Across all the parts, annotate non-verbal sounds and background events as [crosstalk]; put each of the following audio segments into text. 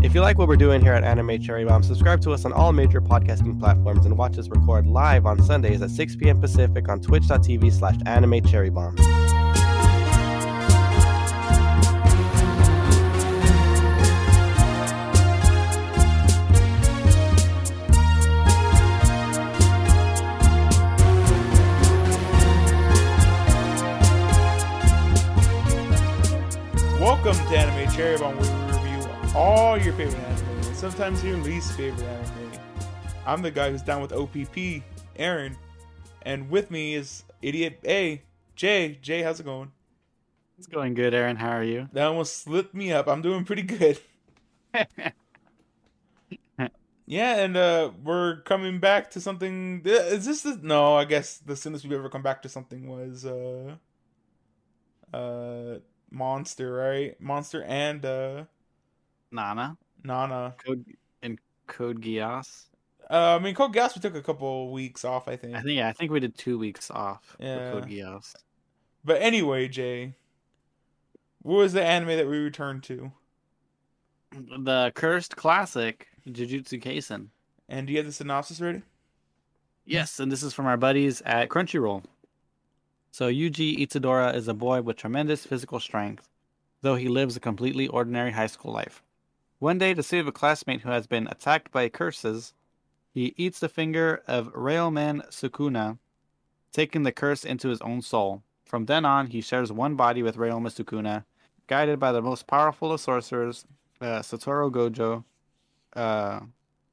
If you like what we're doing here at Anime Cherry Bomb, subscribe to us on all major podcasting platforms and watch us record live on Sundays at 6 p.m. Pacific on twitch.tv slash anime cherry bomb. Welcome to Anime Cherry Bomb, all your favorite anime and sometimes your least favorite anime. I'm the guy who's down with OPP, Aaron, and with me is Idiot A, Jay. Jay, how's it going? It's going good, Aaron. How are you? That almost slipped me up. I'm doing pretty good. [laughs] Yeah, and uh we're coming back to something. Is this the no? I guess the soonest we've ever come back to something was uh uh Monster, right? Monster and uh Nana. Nana. Code and Code Geass. Uh, I mean, Code Geass we took a couple weeks off, I think. I think yeah, I think we did two weeks off Yeah. Code Geass. But anyway, Jay, what was the anime that we returned to? The cursed classic, Jujutsu Kaisen. And do you have the synopsis ready? Yes, and this is from our buddies at Crunchyroll. So Yuji Itadori is a boy with tremendous physical strength, though he lives a completely ordinary high school life. One day, to save a classmate who has been attacked by curses, he eats the finger of Ryomen Sukuna, taking the curse into his own soul. From then on, he shares one body with Ryomen Sukuna, guided by the most powerful of sorcerers, uh, Satoru Gojo. Uh,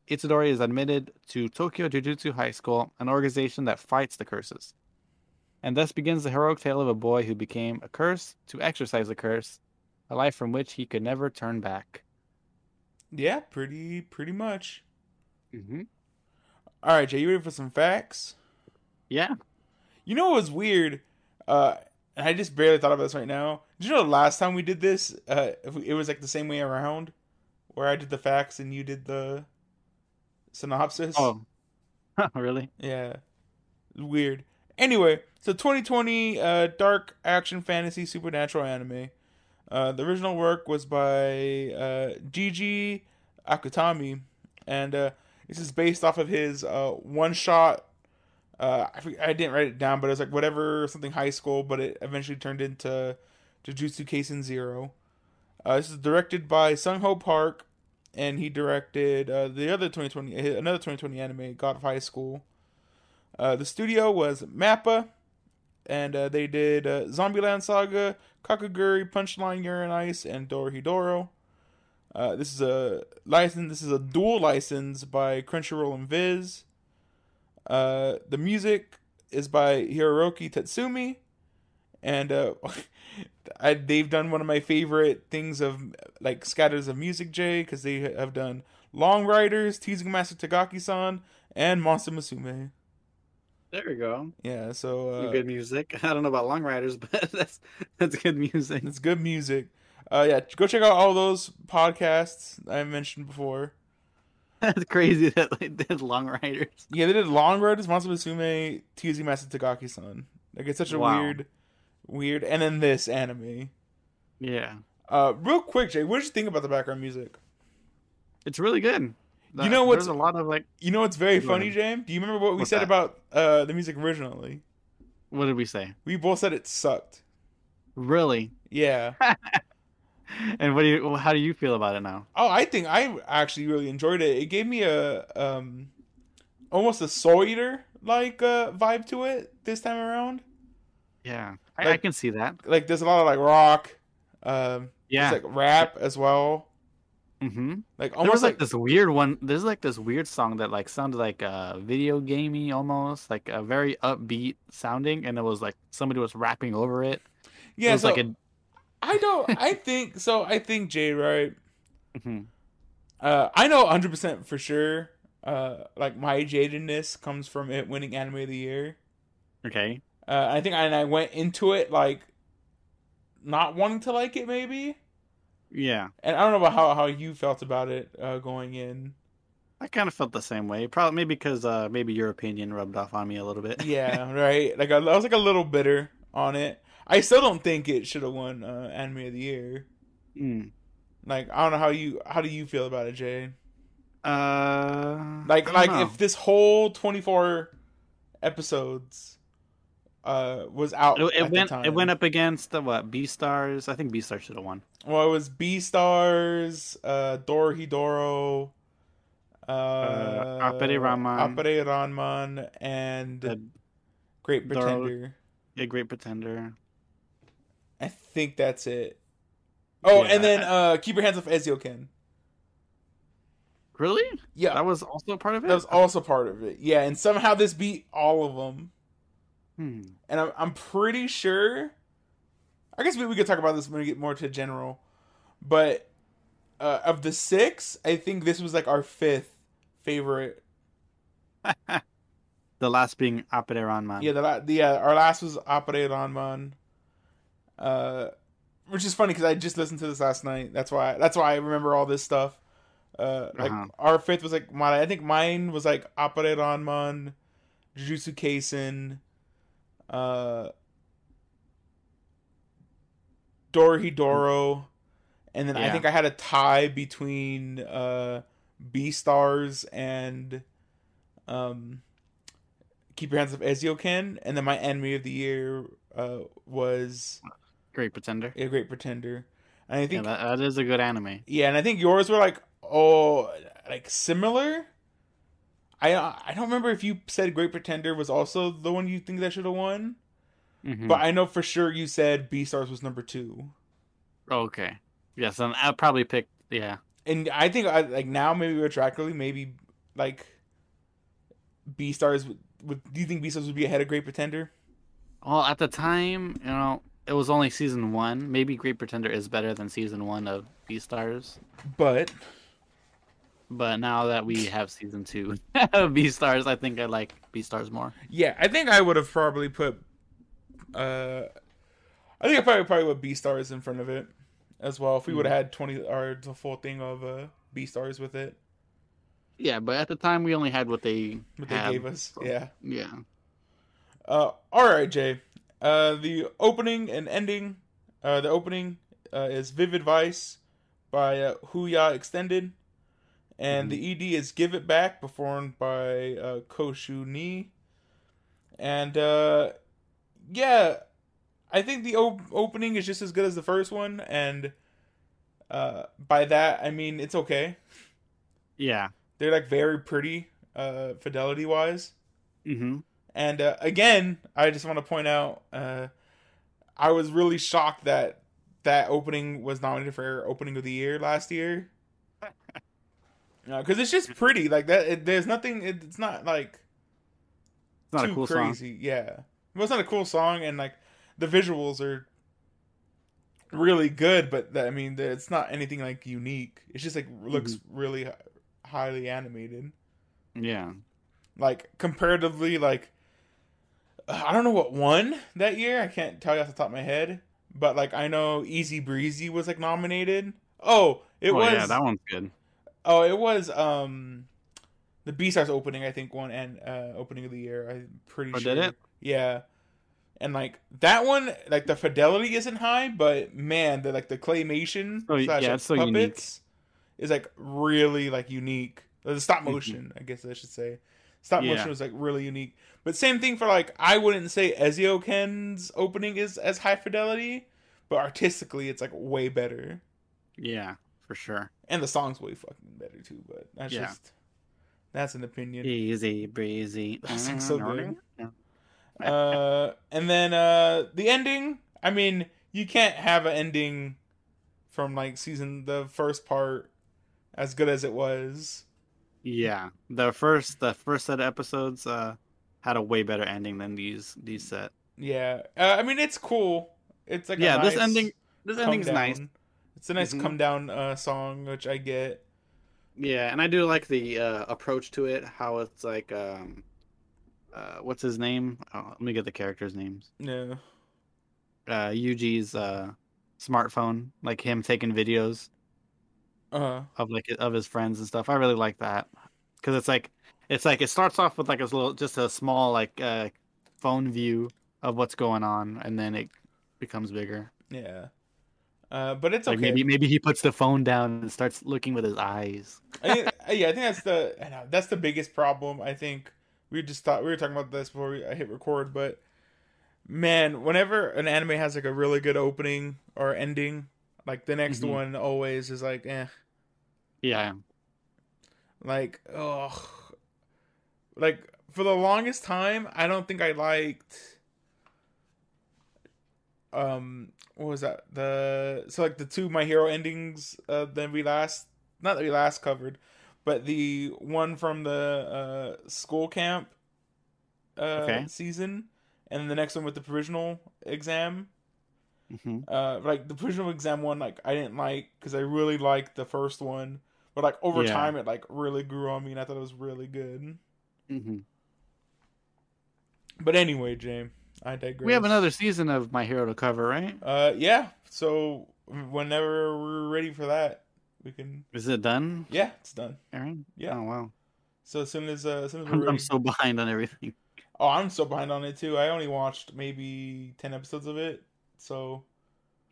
Itadori is admitted to Tokyo Jujutsu High School, an organization that fights the curses. And thus begins the heroic tale of a boy who became a curse to exercise the curse, a life from which he could never turn back. Yeah, pretty pretty much. Mm-hmm. All right, Jay, you ready for some facts? Yeah. You know what was weird? Uh, and I just barely thought about this right now. Did you know the last time we did this, uh, it was like the same way around, where I did the facts and you did the synopsis. Oh. [laughs] really? Yeah. Weird. Anyway, so 2020 uh, dark action fantasy supernatural anime. Uh, the original work was by uh, Gege Akutami, and uh, this is based off of his uh, one shot. Uh, I, forget- I didn't write it down, but it was like whatever something high school, but it eventually turned into Jujutsu Kaisen Zero. Uh, this is directed by Sung Ho Park, and he directed uh, the other 2020 another 2020 anime God of High School. Uh, the studio was Mappa, and uh, they did uh, Zombieland Saga, Kakegurui, Punchline, Yuri on Ice, and Dorohedoro. Uh, this is a license. This is a dual license by Crunchyroll and Viz. Uh, the music is by Hiroaki Tsutsumi, and uh, [laughs] I, they've done one of my favorite things of like scatters of music, Jay, because they have done Long Riders, Teasing Master Takagi-san, and Monster Musume. There we go. Yeah, so uh, good music. [laughs] I don't know about Long Riders, but [laughs] that's that's good music. it's good music. Uh, yeah, go check out all those podcasts I mentioned before. [laughs] That's crazy that they did Long Riders. Yeah, they did Long Riders, Monster Musume, Teasing Master Takagi-san. Like it's such a Wow. weird, weird, and then this anime. Yeah. Uh, real quick, Jay, what did you think about the background music? It's really good. You know what's- There's a lot of like You know what's very funny. Jay? Do you remember what we What's said that? about uh, the music originally? what did we say? We both said it sucked. Really? Yeah. [laughs] [laughs] And what do you how do you feel about it now? Oh, I think I actually really enjoyed it. It gave me a um, almost a Soul Eater like uh, vibe to it this time around. Yeah. I, I can see that. Like there's a lot of like rock, um, Yeah. like rap as well. mm-hmm. Like There almost was like, like, this weird one. There's like this weird song that like sounded like uh video gamey almost, like a very upbeat sounding, and it was like somebody was rapping over it. Yeah, it was So like a I don't. I [laughs] think so. I think Jay right. mhm. Uh, I know 100 percent for sure. Uh, like my jadedness comes from it winning anime of the year. okay. Uh, I think I, and I went into it like not wanting to like it maybe. Yeah. And I don't know about how, how you felt about it uh, going in. I kind of felt the same way. Probably maybe because uh maybe your opinion rubbed off on me a little bit. Yeah, [laughs] right. Like I, I was like a little bitter on it. I still don't think it should have won uh, anime of the year. Mm. Like I don't know how you how do you feel about it, Jay? Uh, Like like know. if this whole twenty four episodes uh was out it, it at the went time. it went up against the what Beastars. I think Beastars should have won. Well, it was Beastars, uh, Dorohedoro, uh, Uh, Appare Ranman. Appare Ranman, and The Great Doro- Pretender. a great pretender. I think that's it. Oh, Yeah. and then uh, Keep Your Hands Off Eizouken. Really? Yeah, That was also a part of it. that was also part of it. Yeah, and somehow this beat all of them. Hmm. And I'm, I'm pretty sure. I guess we, we could talk about this when we get more to general. But uh, of the six, I think this was like our fifth favorite. [laughs] The last being Appare Ranman. Yeah, the, la- the uh, our last was Appare Ranman. Uh, which is funny because I just listened to this last night. That's why that's why I remember all this stuff. Uh, like Uh-huh. our fifth was like my I think mine was like Appare Ranman, Jujutsu Kaisen, uh, Dorohedoro, and then I think I had a tie between uh Beastars and um Keep Your Hands Off Eizouken, and then my enemy of the year uh was Great pretender. A Great Pretender. And I Yeah, think that, that is a good anime. yeah, and I think yours were like oh like similar. I I don't remember if you said Great Pretender was also the one you think that should have won, Mhm. but I know for sure you said Beastars was number two. okay. Yes, and I'll probably pick. Yeah. And I think I like now maybe retroactively maybe like Beastars would, would do you think Beastars would be ahead of Great Pretender? Well, at the time, you know, it was only season one. Maybe Great Pretender is better than season one of Beastars. But But now that we have season two [laughs] of Beastars, I think I like Beastars more. yeah, I think I would have probably put uh I think I probably probably put Beastars in front of it as well if we would have had twenty or the full thing of uh Beastars with it. Yeah, but at the time we only had what they What they gave us. so- Yeah. Yeah. Uh, all right, Jay. Uh, the opening and ending. Uh, the opening uh, is "Vivid Vice" by uh, Who-ya Extended, and the ED is "Give It Back" performed by uh, Cö shu Nie. And uh, yeah, I think the op- opening is just as good as the first one, and uh, by that I mean it's okay. Yeah. They're like very pretty, uh, fidelity wise. Mm-hmm. And uh, again, I just want to point out, uh, I was really shocked that that opening was nominated for opening of the year last year. Because it's just pretty, like that. It, there's nothing. It, it's not like It's not too a cool song. crazy. Yeah, well, it's not a cool song, and like the visuals are really good, but that, I mean, it's not anything like unique. It's just like looks Mm-hmm. really hi- highly animated Yeah. like comparatively like I don't know what won that year. I can't tell you off the top of my head, but like I know Easy Breezy was like nominated. Oh, it oh, was yeah, that one's good. Oh, it was um the Beastars opening I think won and uh opening of the year. I'm pretty Oh, sure. did it? Yeah. And like that one, like the fidelity isn't high, but man, the like the claymation Oh, slash, yeah, like, so unique. puppets is like really like unique. The stop Mhm. motion, I guess I should say. Stop Yeah. motion was like really unique. But same thing for like I wouldn't say Eizouken's opening is as high fidelity, but artistically it's like way better. Yeah, for sure. And the song's way fucking better too, but that's Yeah. just that's an opinion. Easy breezy. That sounds so good. Yeah. uh, and then uh, the ending. I mean, you can't have an ending from like season the first part as good as it was. Yeah, the first the first set of episodes uh had a way better ending than these these set. Yeah, uh, I mean it's cool. It's like a yeah, this ending this ending's down. nice. It's a nice Mhm. come down uh, song, which I get. Yeah, and I do like the uh, approach to it. How it's like, um, uh, what's his name? Oh, let me get the characters' names. Yeah, Uh, Yuji's uh, smartphone, like him taking videos uh, of like of his friends and stuff. I really like that because it's like it's like it starts off with like a little just a small like uh, phone view of what's going on, and then it becomes bigger. yeah. Uh, but it's Like okay. maybe maybe he puts the phone down and starts looking with his eyes. I uh, yeah, I think that's the I know, that's the biggest problem. I think we just thought we were talking about this before we, I hit record, but man, whenever an anime has like a really good opening or ending, like the next Mhm. one always is like, eh, Yeah. like oh, like for the longest time, I don't think I liked. Um, what was that? The so like the two My Hero endings uh, that we last not that we last covered, but the one from the uh, school camp uh, Okay. season, and the next one with the provisional exam. Mm-hmm. Uh, like the provisional exam one, like I didn't like because I really liked the first one, but like over Yeah. time it like really grew on me, and I thought it was really good. Hmm But anyway, James, I digress. We have another season of My Hero to cover, right? Uh, yeah. So whenever we're ready for that, we can. Is it done, Yeah, it's done. Aaron? Yeah. Oh wow. So as soon as uh, as soon as we're I'm, ready. I'm so behind on everything. Oh, I'm so behind on it too. I only watched maybe ten episodes of it. So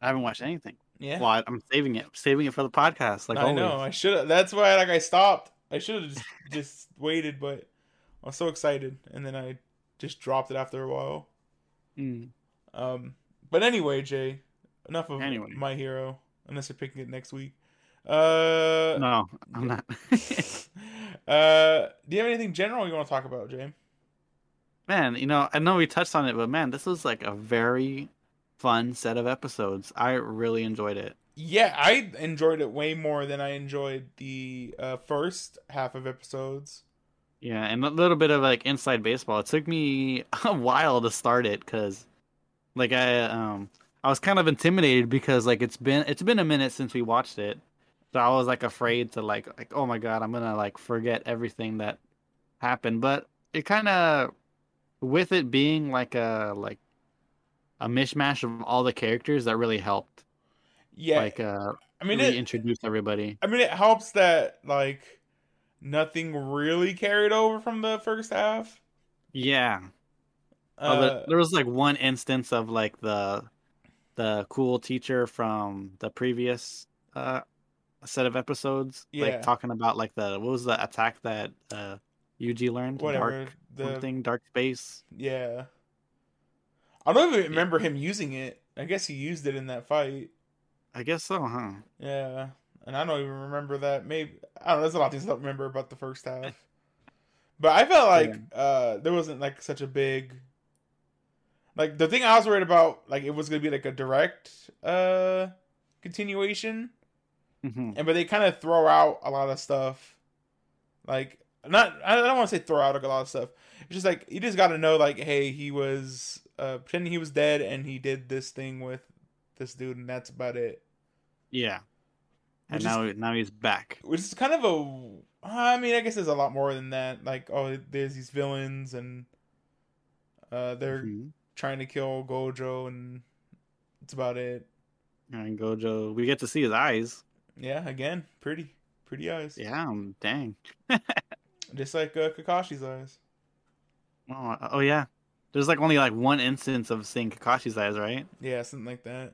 I haven't watched anything. yeah. Well, I, I'm saving it, saving it for the podcast. Like I always. know. I should have. That's why like I stopped. I should have just just waited, but I was so excited, and then I just dropped it after a while. Mm. Um, but anyway, Jay, enough of Anyway. my hero. Unless you're picking it next week. Uh, No, I'm not. [laughs] uh, do you have anything general you want to talk about, Jay? man, you know, I know we touched on it, but man, this was like a very fun set of episodes. I really enjoyed it. Yeah, I enjoyed it way more than I enjoyed the uh, first half of episodes. Yeah, and a little bit of like inside baseball. It took me [laughs] a while to start it because, like, I um I was kind of intimidated because like it's been it's been a minute since we watched it, so I was like afraid to like like oh my god I'm gonna like forget everything that happened. But it kind of with it being like a like a mishmash of all the characters that really helped. Yeah, Like uh, I mean, really it, introduce everybody. I mean, it helps that like nothing really carried over from the first half. Yeah. Uh, Oh, the, there was like one instance of like the the cool teacher from the previous uh set of episodes, Yeah. like talking about like the what was the attack that uh Yuji learned? whatever Dark the something, dark space. yeah. I don't even remember him using it. I guess he used it in that fight. I guess so, huh? Yeah, and I don't even remember that. Maybe I don't know. There's a lot of things I don't remember about the first half. [laughs] But I felt like uh, there wasn't like such a big. Like the thing I was worried about, like it was gonna be like a direct uh continuation, hmm and but they kind of throw out a lot of stuff. Like not, I don't want to say throw out like, a lot of stuff. It's just like you just got to know, like, hey, he was uh pretending he was dead, and he did this thing with this dude, and that's about it. Yeah. And Which is- now now he's back. which is kind of a I mean, I guess there's a lot more than that. Like, oh, there's these villains, and uh, they're Mhm. trying to kill Gojo, and it's about it. And Gojo, we get to see his eyes. Yeah, again, pretty, pretty eyes. Yeah, um, dang. [laughs] just like uh, Kakashi's eyes. Oh, oh yeah. There's like only like one instance of seeing Kakashi's eyes, right? Yeah, something like that.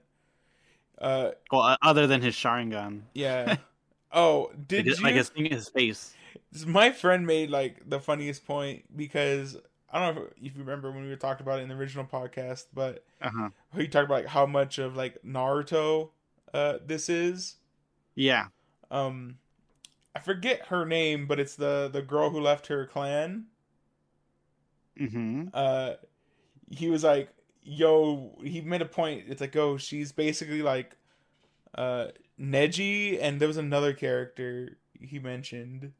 Uh, Well, other than his Sharingan. yeah. [laughs] oh, did you? like, you? like seeing his face. My friend made like the funniest point because I don't know if, if you remember when we were talking about it in the original podcast, but Uh huh. he talked about like how much of like Naruto uh this is. Yeah. Um I forget her name, but it's the the girl who left her clan. Mm-hmm. Uh he was like, "Yo," he made a point. It's like, "Oh, she's basically like uh Neji and there was another character he mentioned.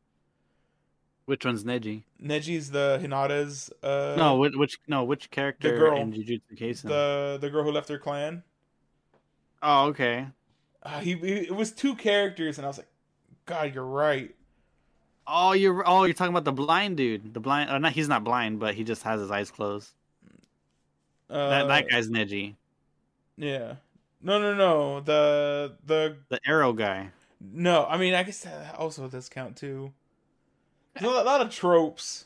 Which one's Neji? Neji's the Hinata's uh no, which, which no, which character the girl. in Jujutsu Kaisen? the the girl who left her clan. Oh, okay. Uh, he, he it was two characters and I was like, "God, you're right." Oh, you're oh, you're talking about the blind dude. The blind. Oh, not he's not blind, but he just has his eyes closed. Uh, that that guy's Neji. Yeah. No, no, no. The the The arrow guy. no. I mean, I guess that also does count too. There's a lot of tropes,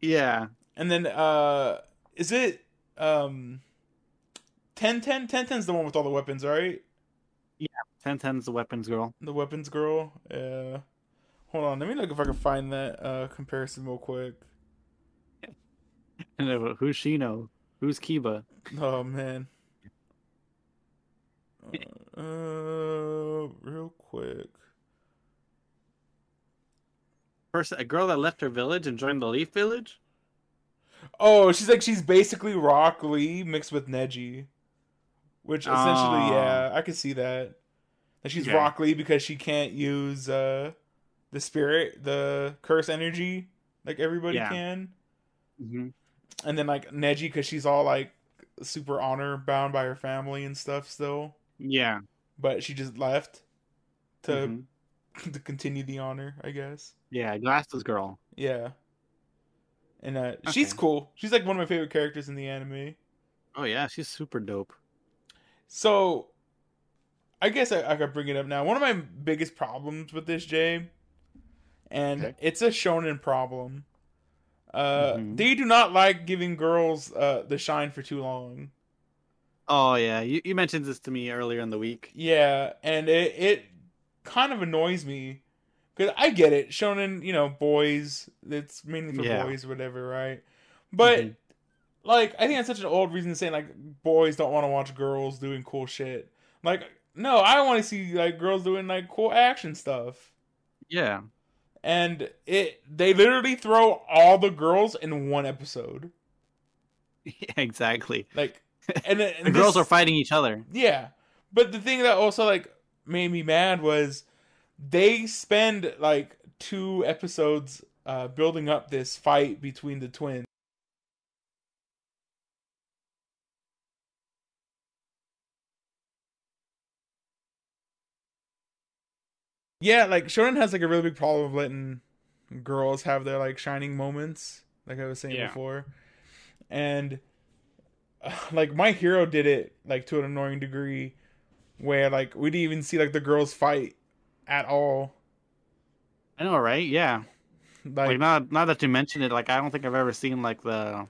Yeah. and then uh, is it um, ten ten ten ten's the one with all the weapons, right? Yeah, Ten Ten's the weapons girl. the weapons girl. Yeah. Hold on, let me look if I can find that uh, comparison real quick. [laughs] And who's Shino? Who's Kiba? Oh man. Uh, uh, real quick. Person, a girl that left her village and joined the Leaf Village. Oh, she's like she's basically Rock Lee mixed with Neji, which essentially, Oh. yeah, I could see that. That she's Okay. Rock Lee because she can't use uh the spirit, the curse energy like everybody Yeah. can, Mm-hmm. And then like Neji because she's all like super honor bound by her family and stuff still, Yeah. but she just left to Mhm. [laughs] to continue the honor, I guess. Yeah, glasses girl. Yeah. And uh, she's cool. She's like one of my favorite characters in the anime. Oh yeah, she's super dope. So, I guess I, I could bring it up now. One of my biggest problems with this, Jay, and Okay. it's a shonen problem. Uh, Mhm. They do not like giving girls uh, the shine for too long. Oh yeah, you, you mentioned this to me earlier in the week. Yeah, and it it kind of annoys me because I get it, shonen, you know, boys. It's mainly for Yeah. boys, whatever, right? But Mhm. like, I think that's such an old reason to say like boys don't want to watch girls doing cool shit. Like, no, I want to see like girls doing like cool action stuff. Yeah. And it they literally throw all the girls in one episode. Yeah, [laughs] exactly. Like, and, and [laughs] The girls are fighting each other. Yeah. But the thing that also like made me mad was they spend like two episodes uh building up this fight between the twins. Yeah, like Shonen has like a really big problem of letting girls have their like shining moments, like I was saying Yeah. before. And uh, [sighs] like my hero did it like to an annoying degree where like we didn't even see like the girls fight at all. I know, right? Yeah. Like, Like not now that you mentioned it, like I don't think I've ever seen like the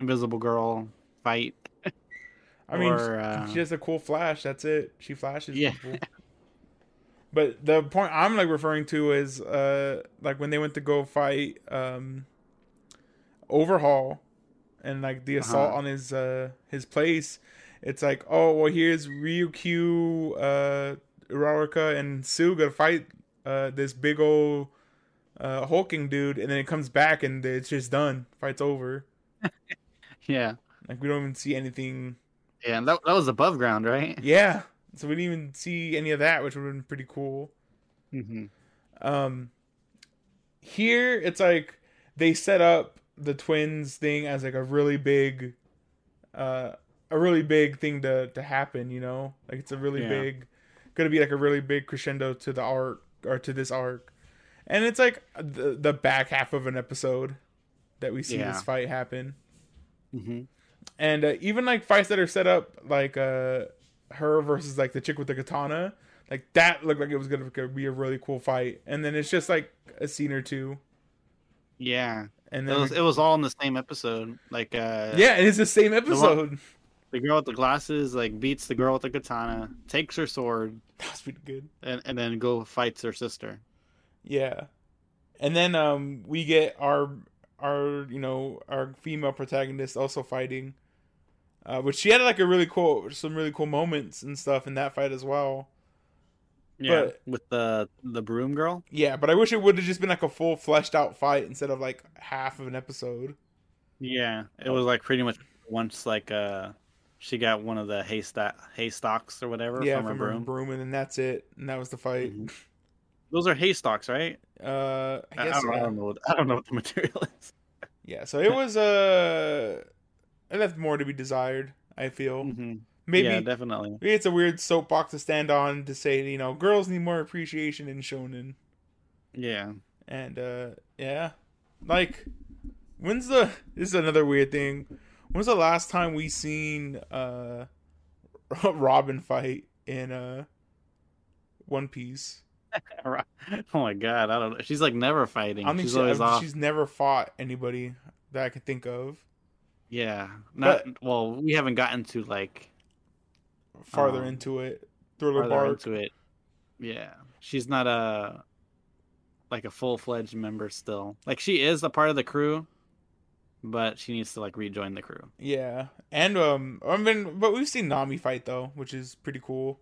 Invisible Girl fight. I mean, or, uh, she has a cool flash. That's it. She flashes Yeah. [laughs] But the point I'm like referring to is uh like when they went to go fight um Overhaul and like the assault Uh-huh. on his uh his place. It's like, oh well here's Ryukyu, uh Uraraka and Suga fight uh this big old uh hulking dude and then it comes back and it's just done. Fight's over. [laughs] Yeah. Like we don't even see anything Yeah, and that that was above ground, right? Yeah. So we didn't even see any of that, which would have been pretty cool. Mm-hmm. Um here it's like they set up the twins thing as like a really big uh a really big thing to to happen, you know? Like it's a really Yeah. big gonna be like a really big crescendo to the arc or to this arc. And it's like the the back half of an episode that we see Yeah. this fight happen. Mm-hmm. and uh, even like fights that are set up like uh her versus like the chick with the katana like that looked like it was gonna be a really cool fight and then it's just like a scene or two Yeah. and It then was it was all in the same episode. Like uh yeah it's the same episode the girl with the glasses like beats the girl with the katana, takes her sword, that was pretty good and, and then go fights her sister. yeah and then um we get our our you know our female protagonist also fighting uh which she had like a really cool some really cool moments and stuff in that fight as well Yeah. But- with the the broom girl. yeah but i wish it would have just been like a full fleshed out fight instead of like half of an episode Yeah. It was like pretty much once like uh she got one of the haystack haystocks or whatever yeah, from her broom. broom, and then that's it, and that was the fight. Mhm. Those are haystocks, right? Uh, I I, guess don't, I don't know. What, [laughs] I don't know what the material is. yeah. So it was uh, it left more to be desired. I feel Mhm. maybe Yeah, definitely. maybe it's a weird soapbox to stand on to say you know girls need more appreciation in shonen, Yeah. and uh, yeah, like when's the this is another weird thing. When's the last time we seen uh [laughs] Robin fight in uh One Piece? [laughs] oh my god, I don't know. She's like never fighting. I don't she's she, always off. she's never fought anybody that I can think of Yeah. Not well, we haven't gotten to like farther Um, into it. Thriller farther Bark. into it. Yeah, she's not a like a full fledged member still. Like she is a part of the crew, but she needs to like rejoin the crew. Yeah, and um, I mean, but we've seen Nami fight though, which is pretty cool.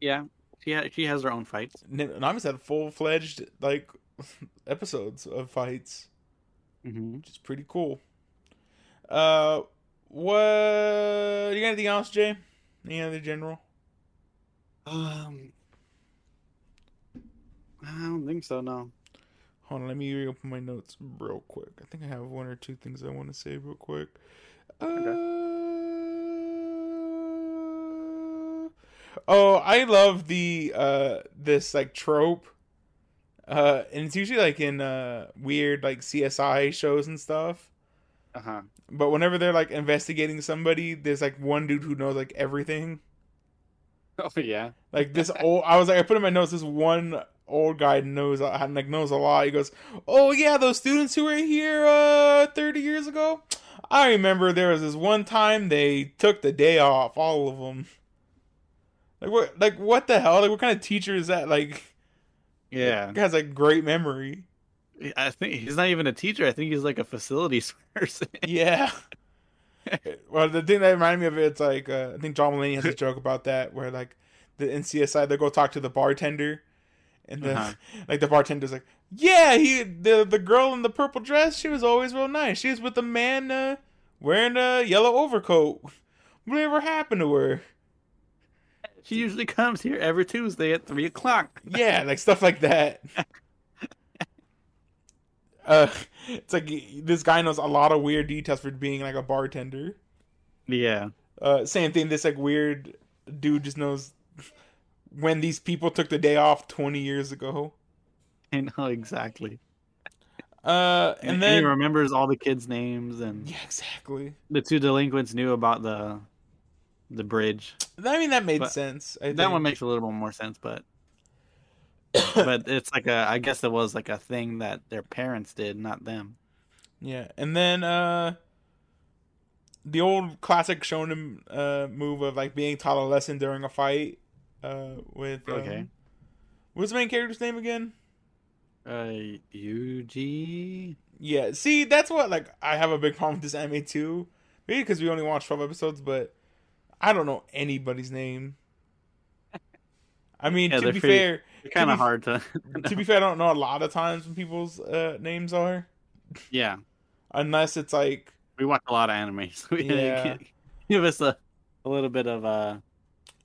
Yeah, she ha- she has her own fights. N- Nami's had full fledged like [laughs] episodes of fights, Mm-hmm. which is pretty cool. Uh, what you got anything else, Jay? Any other general? Um, I don't think so. No. Hold on, let me reopen my notes real quick. I think I have one or two things I want to say real quick. Uh, oh, I love the uh this like trope. Uh, and it's usually like in uh weird like CSI shows and stuff. Uh huh. But whenever they're like investigating somebody, there's like one dude who knows like everything. [laughs] Oh yeah. Like this [laughs] old, I was like, I put in my notes. This one old guy knows, uh, like knows a lot. He goes, "Oh yeah, those students who were here uh 30 years ago. I remember there was this one time they took the day off, all of them. Like what? Like what the hell? Like what kind of teacher is that? Like Yeah. has a great memory. I think he's not even a teacher. I think he's like a facilities [laughs] person. Yeah. [laughs] well, the thing that reminded me of it, it's like uh, I think John Mulaney has a [laughs] joke about that, where like the in CSI they go talk to the bartender, and the Uh-huh. like the bartender's like, yeah, he the the girl in the purple dress, she was always real nice. She was with the man uh, wearing a yellow overcoat. Whatever happened to her? She usually comes here every Tuesday at three o'clock. Yeah, like stuff like that. Uh, it's like this guy knows a lot of weird details for being like a bartender. Yeah. Uh, same thing. This like weird dude just knows when these people took the day off twenty years ago. [laughs] I know exactly. Uh, And, and then he remembers all the kids' names, and yeah, exactly. the two delinquents knew about the the bridge. I mean, that made But sense. I That one makes a little bit more sense, but but it's like a I guess it was like a thing that their parents did, not them. Yeah, and then uh, the old classic shonen uh move of like being taught a lesson during a fight. Uh, with um, Okay. what's the main character's name again? Uh, Yuji. Yeah, see, that's what like I have a big problem with this anime too. Maybe because we only watched twelve episodes, but I don't know anybody's name. I mean, Yeah, to be fair, kind of hard to. [laughs] to be [laughs] fair, I don't know a lot of times when people's uh, names are, yeah, unless it's like we watch a lot of anime, [laughs] so we Yeah. give us a, a little bit of uh,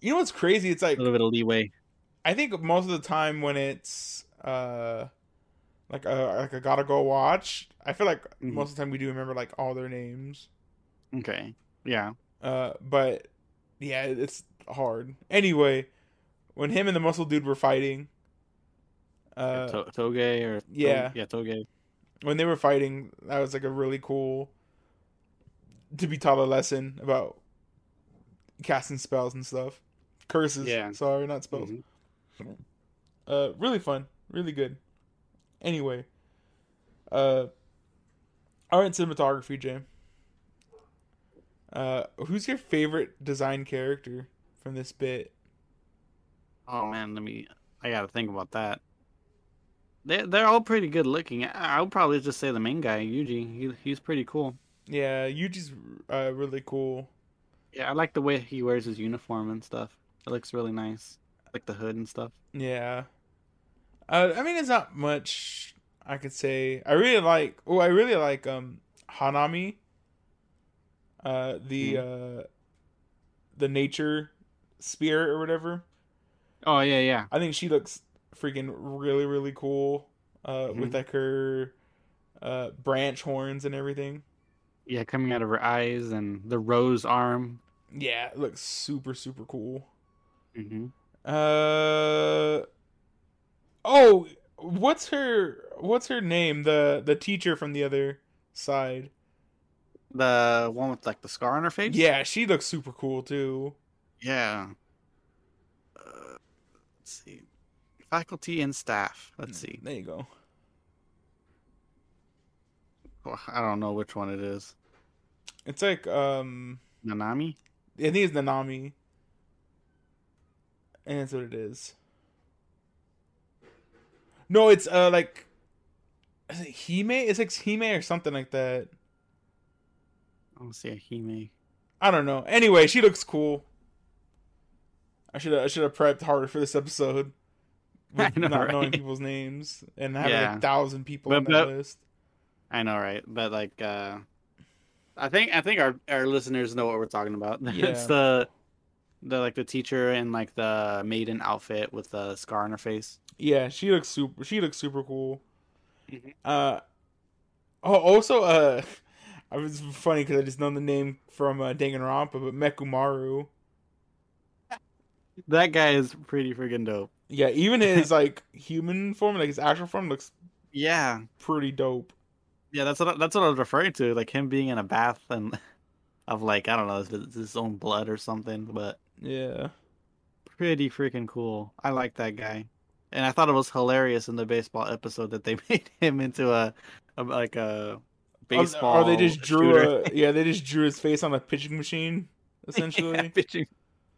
you know what's crazy. It's like a little bit of leeway. I think most of the time when it's uh like a like a gotta go watch, I feel like Mhm. most of the time we do remember like all their names. Okay. Yeah. Uh, but yeah, it's hard. Anyway, when him and the muscle dude were fighting, uh, to- Toge or yeah. yeah, Toge. when they were fighting, that was like a really cool to be taught a lesson about casting spells and stuff, curses. Yeah. sorry, not spells. Mhm. Uh, really fun, really good. Anyway, uh, art and cinematography, Jay. Uh, who's your favorite design character from this bit? Oh man, let me. I gotta think about that. They they're all pretty good looking. I I would probably just say the main guy, Yuji. He he's pretty cool. Yeah, Yuji's uh, really cool. Yeah, I like the way he wears his uniform and stuff. It looks really nice, like the hood and stuff. Yeah. Uh, I mean, it's not much I could say. I really like. Oh, I really like um Hanami. Uh, the uh, the nature spirit or whatever. Oh yeah, yeah. I think she looks freaking really really cool. Uh, with Mhm. like her uh branch horns and everything. Yeah, coming out of her eyes and the rose arm. Yeah, it looks super super cool. hmm Uh oh, what's her what's her name? The the teacher from the other side. The one with like the scar on her face. Yeah, she looks super cool too. Yeah. Let's see. Faculty and staff. Let's see. There you go. I don't know which one it is. It's like um Nanami. I think it's Nanami. and that's what it is. No, it's uh like is it Hime? It's like Hime or something like that. I don't see a Hime. I don't know. Anyway, she looks cool. I should I should have prepped harder for this episode. [laughs] With know, not knowing people's names and having Yeah. a thousand people But- on that but- list. I know, right? But like, uh I think I think our our listeners know what we're talking about. [laughs] Yeah. it's the the like the teacher in like the maiden outfit with the scar on her face. Yeah, she looks super. She looks super cool. Mhm. Uh, oh, also, uh, [laughs] I was funny because I just know the name from uh, Danganronpa, but Mechamaru. That guy is pretty freaking dope. Yeah, even his [laughs] like human form, like his actual form, looks Yeah, pretty dope. yeah. That's what that's what I was referring to. Like him being in a bath and [laughs] of like I don't know it's his own blood or something, but Yeah, pretty freaking cool. I like that guy, and I thought it was hilarious in the baseball episode that they [laughs] made him into a, a like a baseball. Or they just drew shooter. a yeah, they just drew his face on a pitching machine, Yeah, essentially. pitching.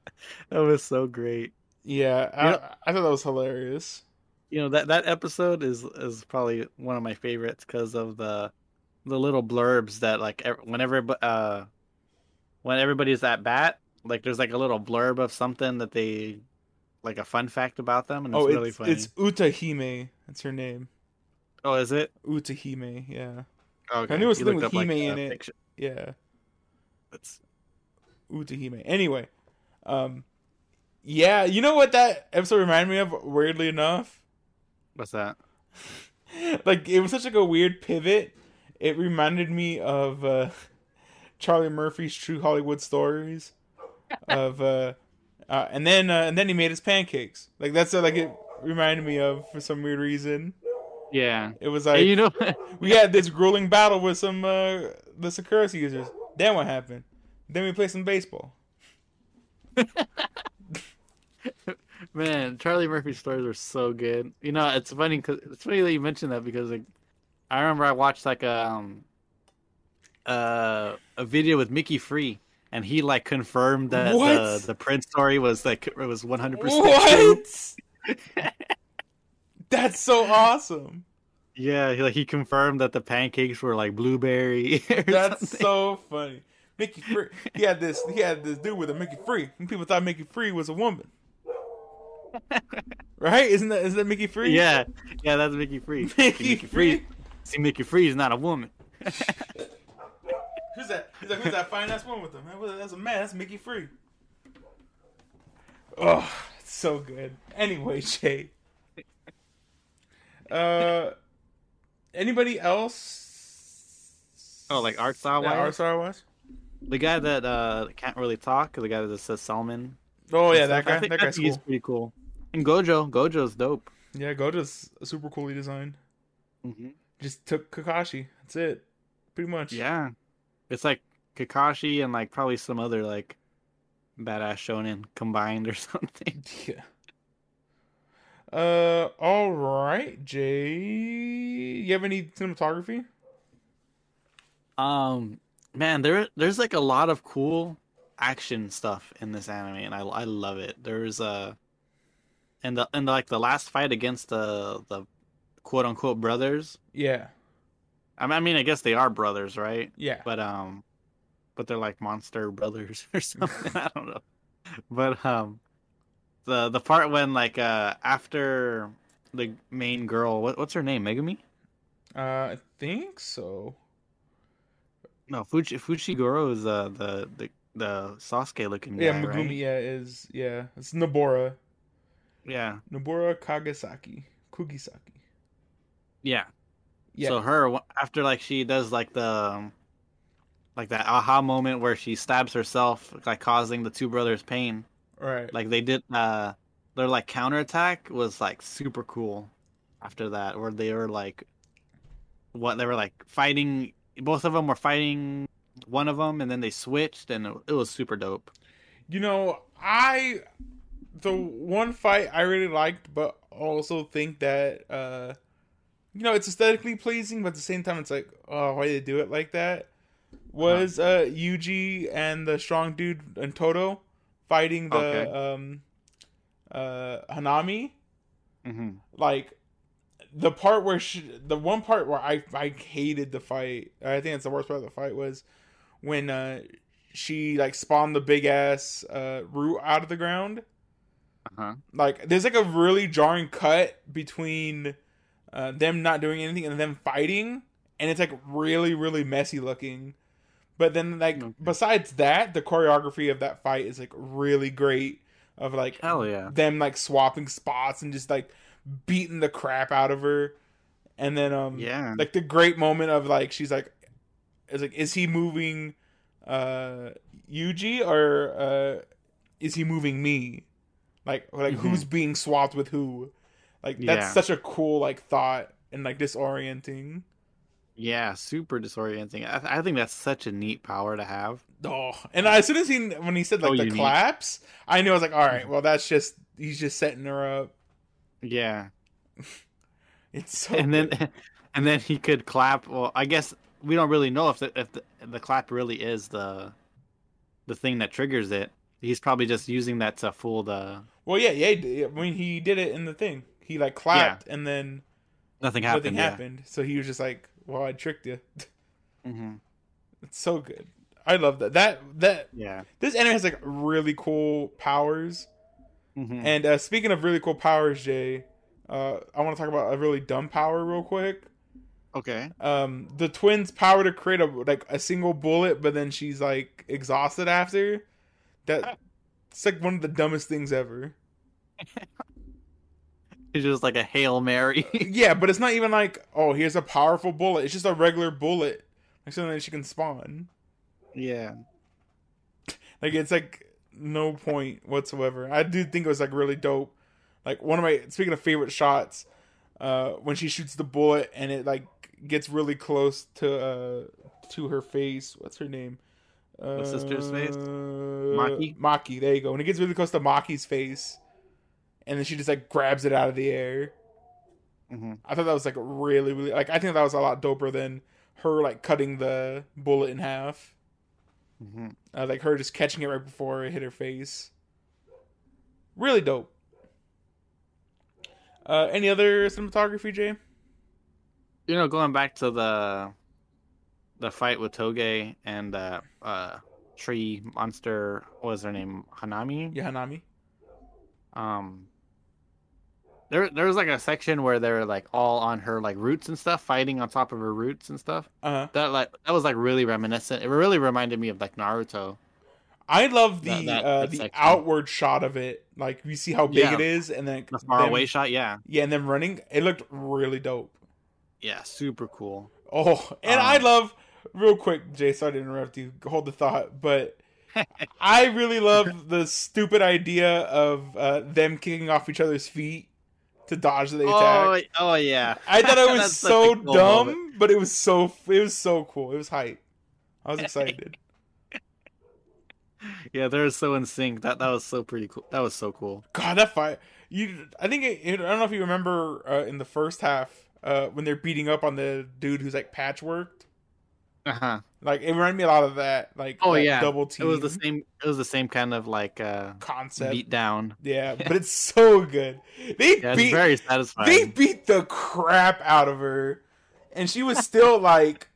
[laughs] That was so great. yeah, I, You know- I thought that was hilarious. You know that that episode is is probably one of my favorites because of the the little blurbs that like whenever uh when everybody's at bat, like there's like a little blurb of something that they like a fun fact about them, and it's oh, really it's funny. it's Utahime. That's her name. Oh, is it? Utahime. Yeah, Okay. I knew it was something with up, like, Hime in the it. yeah. It's Utahime. Anyway, um, yeah, you know what that episode reminded me of? Weirdly enough, what's that? [laughs] like it was such like a weird pivot. It reminded me of uh, [laughs] Charlie Murphy's True Hollywood Stories, [laughs] of uh, uh, and then uh, and then he made his pancakes. Like that's what, like it reminded me of for some weird reason. Yeah. It was Hey, like you know, we had this grueling battle with some uh, the Sakura users. Then what happened? Then we played some baseball. [laughs] man, Charlie Murphy's stories are so good. You know, it's funny because it's funny that you mentioned that because like, I remember I watched like a um, uh, a video with Mickey Free, and he like confirmed that the, the Prince story was like it was one hundred percent true. What? [laughs] That's so awesome. Yeah, he, like he confirmed that the pancakes were like blueberry. [laughs] That's something. so funny. Mickey Free. He had this. He had this dude with a Mickey Free. And people thought Mickey Free was a woman. [laughs] Right? Isn't that isn't that Mickey Free? Yeah, yeah, that's Mickey Free. Mickey Free. See, Mickey Free is not a woman. Who's that? He's like, who's that fine ass woman with him? Man, that's a man. That's Mickey Free. Oh, it's so good. Anyway, Jay. Uh, anybody else? Oh, like art style wise? art style wise. The guy that uh can't really talk, the guy that says Salmon. Oh yeah, that guy. That guy's cool. pretty cool. And Gojo, Gojo's dope. Yeah, Gojo's super coolly designed. Mm-hmm. Just took Kakashi. That's it. Pretty much. Yeah, it's like Kakashi and like probably some other like badass shonen combined or [laughs] something. Yeah. Uh, all right, Jay. You have any cinematography? Um, man, there there's like a lot of cool action stuff in this anime, and I I love it. There's a and the and like the last fight against the the quote unquote brothers. Yeah. I mean, I mean, I guess they are brothers, right? Yeah. But um, but they're like monster [laughs] brothers or something. I don't know. But um, the the part when like uh after the main girl, what what's her name? Megumi? Uh, I think so. No, Fuji Fushiguro is uh, the the the Sasuke looking guy, Yeah, Megumi. right? Yeah, is yeah. It's Nobara. Yeah, Nobara Kagesaki. Kugisaki. yeah. Yeah. So her after like she does like the um, like that aha moment where she stabs herself, like causing the two brothers pain. right. Like they did uh their like counterattack was like super cool after that where they were like what they were like fighting both of them were fighting one of them and then they switched and it, it was super dope. You know, I the one fight I really liked, but also think that uh you know it's aesthetically pleasing, but at the same time it's like, oh, why did they do it like that? Was uh Yuji and the strong dude and Todo fighting the Okay. um uh Hanami, Mm-hmm. like the part where she, the one part where I I hated the fight. I think it's the worst part of the fight was when uh she like spawned the big ass uh root out of the ground. Uh-huh. Like there's like a really jarring cut between uh, them not doing anything and them fighting, and it's like really really messy looking. But then like Okay. besides that, the choreography of that fight is like really great. Of like Hell yeah. them like swapping spots and just like beating the crap out of her, and then um Yeah. like the great moment of like she's like is like is he moving uh Yuji or uh is he moving me like or, like Mhm. who's being swapped with who like that's Yeah. such a cool like thought and like disorienting Yeah, super disorienting. I, I think that's such a neat power to have. oh and as soon as he when he said like So the unique. claps I knew I was like all right well that's just he's just setting her up Yeah. [laughs] it's so and then [laughs] and then he could clap. Well, I guess we don't really know if the if the, the clap really is the the thing that triggers it. He's probably just using that to fool the well yeah yeah I mean he did it in the thing he like clapped and then nothing happened. nothing yeah. happened so he was just like well I tricked you [laughs] hmm It's so good. I love that. That that Yeah. this anime has like really cool powers. Hmm And uh, speaking of really cool powers, Jay, uh, I want to talk about a really dumb power real quick. Okay. Um, the twins' power to create a like a single bullet, but then she's like exhausted after. That it's like one of the dumbest things ever. [laughs] It's just like a hail mary. yeah, but it's not even like oh here's a powerful bullet. It's just a regular bullet, like something that she can spawn. yeah. Like it's like no point whatsoever. I do think it was like really dope. Like one of my speaking of favorite shots, uh, when she shoots the bullet and it like gets really close to uh to her face. What's her name? Uh, The sister's face? Maki? Maki. There you go. When it gets really close to Maki's face, and then she just like grabs it out of the air. hmm I thought that was like really really like I think that was a lot doper than her like cutting the bullet in half. Hmm Uh, like her just catching it right before it hit her face. Really dope. Uh, any other cinematography, Jay? You know, going back to the the fight with Toge and the uh, tree monster, what was her name? Hanami. Yeah, Hanami. Um, there there was like a section where they were like all on her like roots and stuff, fighting on top of her roots and stuff. Uh huh. That like that was like really reminiscent. It really reminded me of like Naruto. I love the That- that- uh, that the section. outward shot of it. Like you see how big Yeah. it is, and then The far them- away shot, yeah, Yeah, and then running. It looked really dope. yeah, super cool. Oh, and Um, I love real quick, Jay. Sorry to interrupt you. Hold the thought, but [laughs] I really love the stupid idea of uh, them kicking off each other's feet to dodge the attack. Oh, oh yeah. I thought it [laughs] was so cool dumb, moment. but it was so it was so cool. It was hype. I was excited. [laughs] [laughs] Yeah, they're so in sync. That that was so pretty cool. That was so cool. God, that fight! You, I think it, I don't know if you remember uh, in the first half uh, when they're beating up on the dude who's like patchworked. Uh huh. Like it reminded me a lot of that. Like Oh yeah, double team. It was the same. It was the same kind of like uh, concept. beat down. Yeah, but it's so good. They Yeah, beat very satisfying. they beat the crap out of her, and she was still [laughs] like,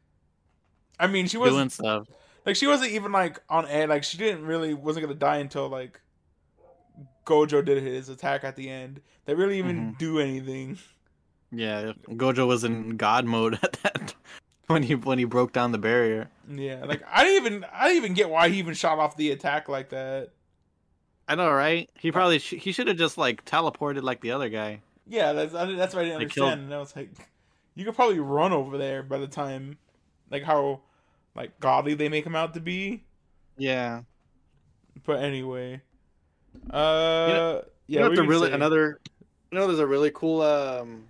I mean, she was doing stuff. like she wasn't even like on edge. Like she didn't really wasn't gonna die until like Gojo did his attack at the end. They really even Mm-hmm. do anything. Yeah, Gojo was in god mode [laughs] at that [laughs] when he when he broke down the barrier. Yeah, like I didn't even I didn't even get why he even shot off the attack like that. I know, right? He probably sh- he should have just like teleported like the other guy. Yeah, that's I, that's what I didn't They killed- understand. And I was like, you could probably run over there by the time, like how, like godly they make him out to be. Yeah. But anyway, uh, You yeah, you know what what the really saying? another you know there's a really cool um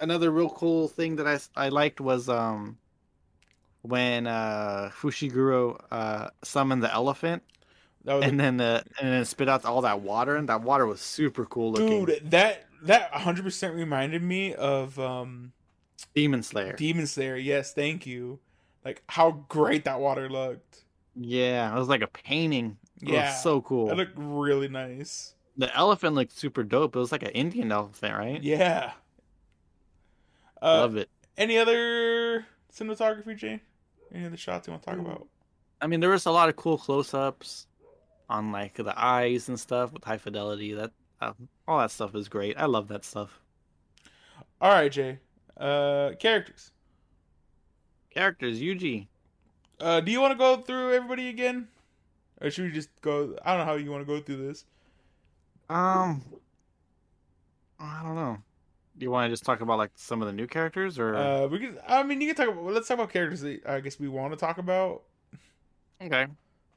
another real cool thing that I, I liked was um when uh Fushiguro uh summoned the elephant that was and then the and then spit out all that water and that water was super cool looking. dude that that 100 percent reminded me of um Demon Slayer. Demon Slayer. Yes, thank you. Like how great that water looked. yeah, it was like a painting. It Yeah, was so cool. It looked really nice. The elephant looked super dope. It was like an Indian elephant, right? Yeah. Uh, Love it. Any other cinematography, Jay? Any other shots you want to talk about? I mean, there was a lot of cool close-ups on like the eyes and stuff with high fidelity. That uh, all that stuff is great. I love that stuff. All right, Jay. Uh, characters. Characters, Yuji. Uh, do you want to go through everybody again, or should we just go? I don't know how you want to go through this. Um, I don't know. Do you want to just talk about like some of the new characters, or Uh, we can. I mean, you can talk about. Let's talk about characters. That I guess we want to talk about. okay?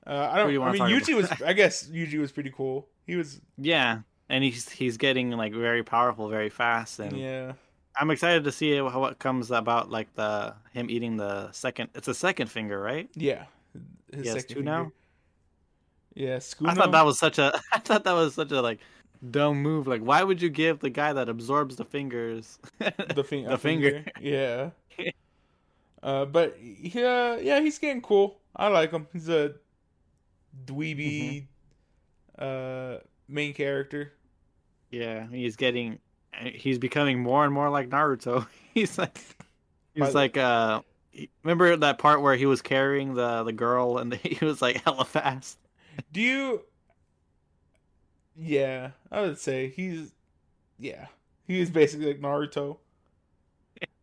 Uh, I don't. do you I mean, Yuji was. I guess Yuji was pretty cool. He was. [laughs] Yeah, and he's he's getting like very powerful very fast, and Yeah. I'm excited to see how what comes about like the him eating the second. It's a second finger, right? Yeah. His He has second two now? finger. Yeah, I thought that was such a [laughs] I thought that was such a like dumb move. Like, why would you give the guy that absorbs the fingers [laughs] the, fin- [laughs] the a finger? Yeah. uh, but yeah, yeah, he's getting cool. I like him. He's a dweeby Mm-hmm. uh main character. Yeah, he's getting, he's becoming more and more like Naruto. [laughs] He's like, he's By- like, uh, remember that part where he was carrying the the girl and he was like hella fast. Do you Yeah, I would say he's yeah. He is basically like Naruto.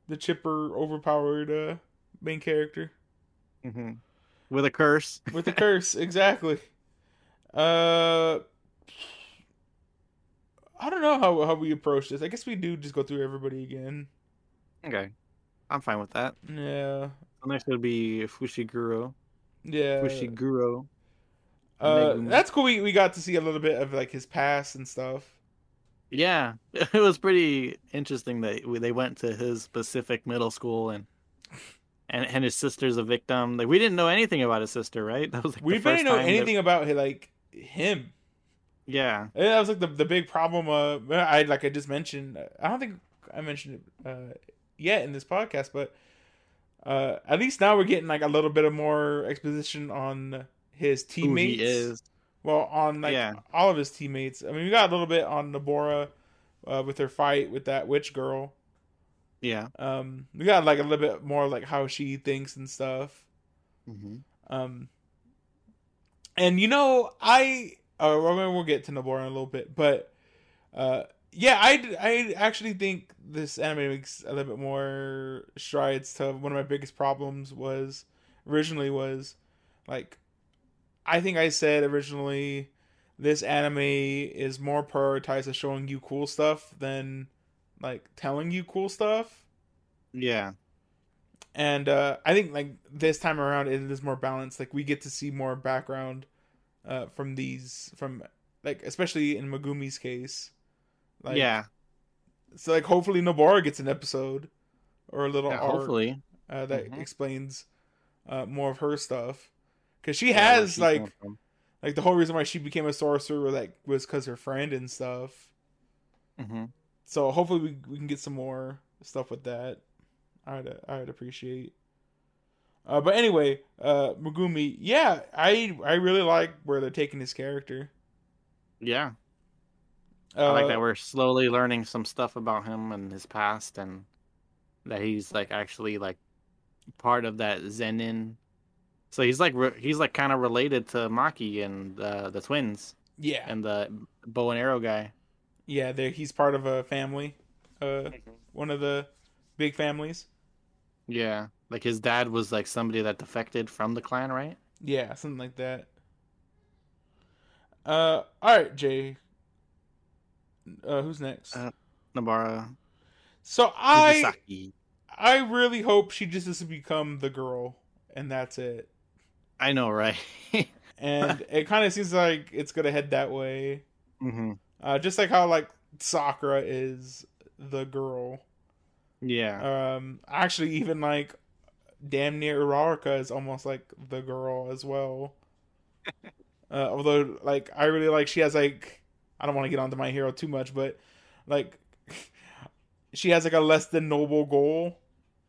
The chipper overpowered uh main character. hmm With a curse. with a curse [laughs] exactly uh i don't know how how we approach this i guess we do just go through everybody again Okay, I'm fine with that. yeah next would be Fushiguro. yeah Fushiguro. Uh that's cool. We, we got to see a little bit of like his past and stuff. Yeah, [laughs] it was pretty interesting that we- they went to his specific middle school and and and his sister's a victim. Like we didn't know anything about his sister, right? [laughs] That was like we the didn't first know time that- anything about like him. Yeah, And that was like the the big problem uh i like i just mentioned i don't think i mentioned it uh yet in this podcast but uh at least now we're getting like a little bit of more exposition on his who teammates he is. Well, on like Yeah. all of his teammates. I mean, we got a little bit on Nobara uh, with her fight with that witch girl. Yeah. Um, we got like a little bit more like how she thinks and stuff. hmm Um, and you know, I uh, well, we'll get to Nobara in a little bit, but uh, yeah, I I actually think this anime makes a little bit more strides to one of my biggest problems was originally was like I think I said originally this anime is more prioritized as showing you cool stuff than like telling you cool stuff. Yeah. And uh, I think like this time around it is more balanced. Like we get to see more background uh, from these from like especially in Megumi's case. Like, yeah. So like hopefully Nobara gets an episode or a little Yeah, arc hopefully. uh, that Mhm. explains uh, more of her stuff. Cause she Yeah, has like like the whole reason why she became a sorcerer like was because her friend and stuff. Mhm. So hopefully we we can get some more stuff with that. I'd I'd appreciate. Uh, but anyway, uh, Megumi, yeah, I I really like where they're taking his character. Yeah. Uh, I like that we're slowly learning some stuff about him and his past, and that he's like actually like part of that Zenin. So he's like re- he's like kind of related to Maki and uh, the twins yeah, and the bow and arrow guy. yeah, they he's part of a family, uh, one of the big families. Yeah, like his dad was like somebody that defected from the clan, right? Yeah, something like that. Uh, all right, Jay. Uh, who's next? Uh, Nobara so I Kugisaki. I really hope she just doesn't become the girl, and that's it. I know, right? [laughs] And it kind of seems like it's gonna head that way. hmm Uh, just like how like Sakura is the girl. Yeah, Um, actually, even like damn near Uraraka is almost like the girl as well. [laughs] uh, although, like, I really like she has like I don't want to get onto my hero too much, but like [laughs] she has like a less than noble goal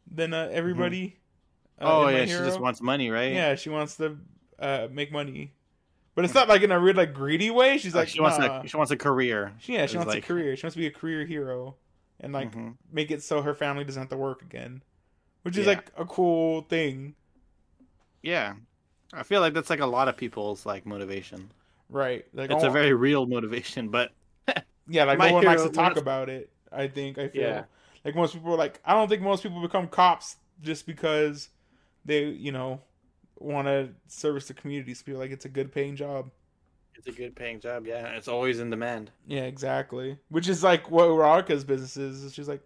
than uh, everybody. uh, oh in My yeah, she just wants money, right? Yeah, she wants to uh, make money, but it's not like in a weird like greedy way. She's like, she wants nah. a she wants a career. She- yeah, she wants like- a career. She wants to be a career hero, and like Mhm. make it so her family doesn't have to work again, which is Yeah. like a cool thing, Yeah, I feel like that's like a lot of people's like motivation. right? Like, It's oh, a very real motivation, but [laughs] yeah, like no one likes to talk about it. I think I feel Yeah. like most people are like I don't think most people become cops just because they you know want to service the community. So feel like it's a good paying job. it's a good paying job. Yeah, it's always in demand. Yeah, exactly. Which is like what Uraraka's business is. It's just like,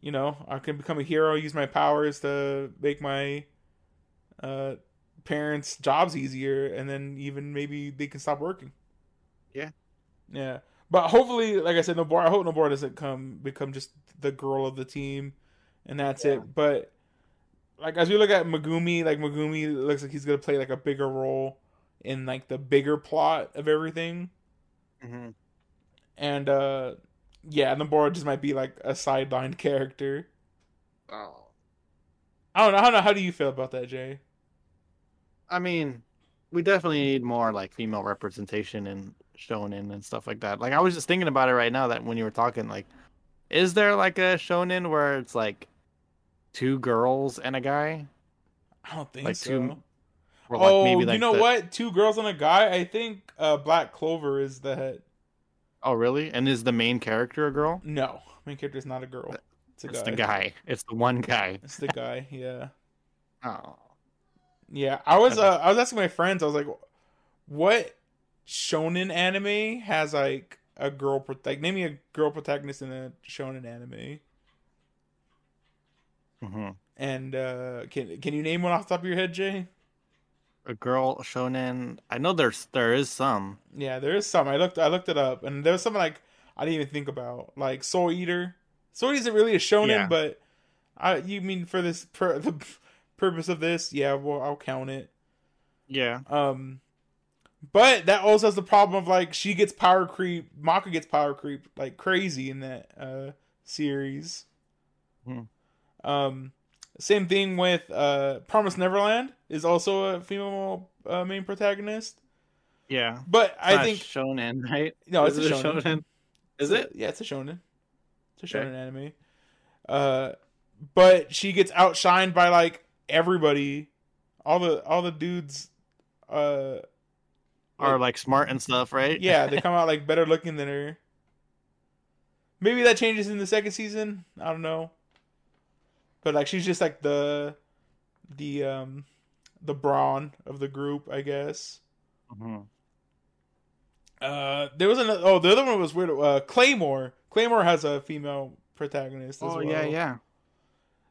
you know, I can become a hero, use my powers to make my uh, parents' jobs easier, and then even maybe they can stop working. Yeah. Yeah. But hopefully, like I said, Nobara, I hope Nobara doesn't come become just the girl of the team, and that's Yeah. it. But like as we look at Megumi, like Megumi looks like he's gonna play like a bigger role in like the bigger plot of everything. Hmm and uh yeah and the board just might be like a sidelined [laughs] character. Oh, i don't know i don't know how do you feel about that jay? I mean, we definitely need more like female representation in shonen and stuff like that. Like I was just thinking about it right now that when you were talking, like, is there like a shonen where it's like two girls and a guy? i don't think Like so. two- Or oh maybe, you know the- what? Two girls and a guy? I think uh black clover is the head. Oh, really? And is the main character a girl? no. Main character is not a girl. It's a It's guy the guy. It's the one guy. it's the guy yeah. Oh, yeah i was uh i was asking my friends i was like what shonen anime has like a girl pro- like name me a girl protagonist in a shonen anime hmm and uh can can you name one off the top of your head jay a girl shonen. I know there's there is some. Yeah, there is some. I looked I looked it up, and there was something like I didn't even think about, like Soul Eater. Soul Eater isn't really a shonen, Yeah. but I you mean for this [laughs] per, the purpose of this, yeah, well I'll count it. Yeah. Um, but that also has the problem of like she gets power creep, Maka gets power creep like crazy in that uh series. Hmm. Um, same thing with uh Promise Neverland is also a female uh, main protagonist, Yeah. but I Not think shonen, right? no, it's Is a it shonen. Is it? Yeah, it's a shonen. It's a Okay. shonen anime. Uh, but she gets outshined by like everybody, all the all the dudes. Uh, Are like smart and stuff, right? yeah, they [laughs] come out like better looking than her. Maybe that changes in the second season. I don't know. But like she's just like the the um the brawn of the group, I guess. Mhm. Uh there was another oh the other one was weird. Uh Claymore. Claymore has a female protagonist as Oh well. yeah, yeah.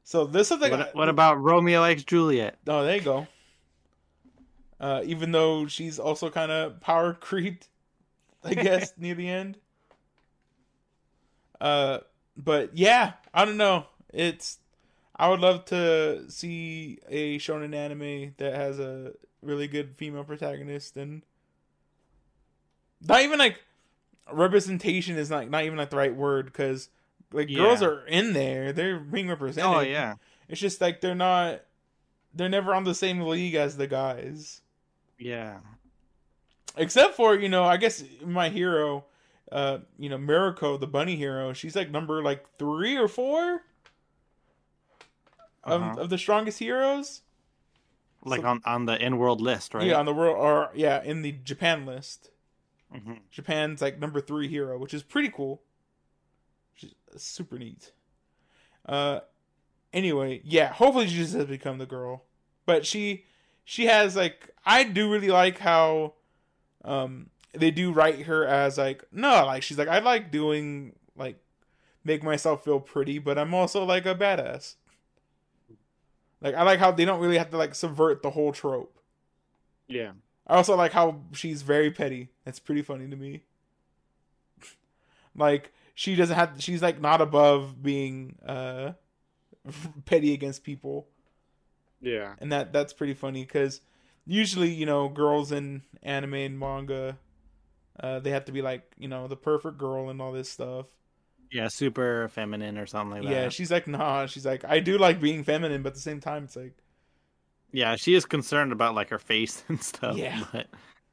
So this is the. What, what about Romeo X Juliet? Oh, there you go. Uh even though she's also kind of power [laughs] creeped, I guess near the end. [laughs] Uh but yeah, I don't know. It's I would love to see a shonen anime that has a really good female protagonist and not even like representation is not not even like the right word because like girls are in there. They're being represented. Oh yeah. it's just like they're not they're never on the same league as the guys. Yeah. except for you know i guess my hero uh you know Mirko, the bunny hero she's like number like three or four Uh-huh. of the strongest heroes Like So- on on the in world list, right? yeah on the world or yeah in the japan list hmm Japan's like number three hero, which is pretty cool. Which is super neat. Uh, anyway, yeah. Hopefully, she just has become the girl, but she she has like I do really like how um they do write her as like no like she's like I like doing like make myself feel pretty, but I'm also like a badass. Like I like how they don't really have to like subvert the whole trope. Yeah. I also like how she's very petty. That's pretty funny to me. like she doesn't have she's like not above being uh [laughs] petty against people. Yeah. And that that's pretty funny cuz usually, you know, girls in anime and manga uh they have to be like, you know, the perfect girl and all this stuff. Yeah, super feminine or something like that. Yeah, she's like, "Nah." She's like, "I do like being feminine, but at the same time it's like yeah, she is concerned about like her face [laughs] and stuff. Yeah. But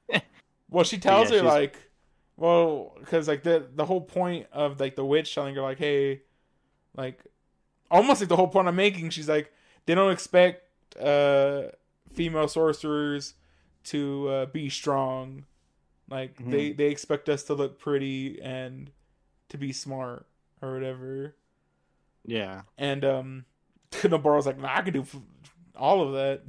[laughs] Well, she tells yeah, her she's- like, well, because like the the whole point of like the witch telling her like, hey, like, almost like the whole point I'm making. She's like, they don't expect uh female sorcerers to uh, be strong. Like Mhm. they they expect us to look pretty and to be smart or whatever. Yeah. And um, [laughs] Nobara's like, nah, I can do all of that.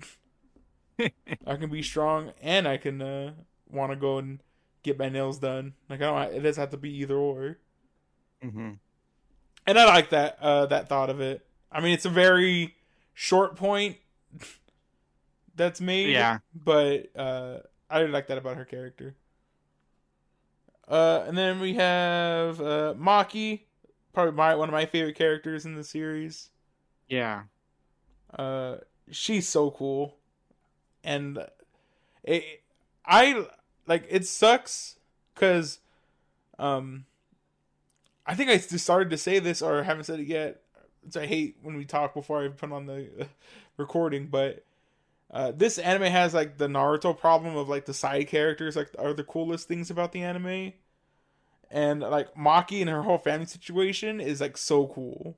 [laughs] I can be strong and I can uh, want to go and get my nails done. Like I don't. It doesn't have to be either or. Mm-hmm. And I like that uh, that thought of it. I mean, it's a very short point [laughs] that's made. Yeah. But uh, I like that about her character. Uh, and then we have uh, Maki, probably my one of my favorite characters in the series. Yeah. Uh, she's so cool, and it, I like it sucks because, um, I think I just started to say this or haven't said it yet. Which I hate when we talk before I put on the [laughs] recording, but uh, this anime has like the Naruto problem of like the side characters like are the coolest things about the anime, and like Maki and her whole family situation is like so cool.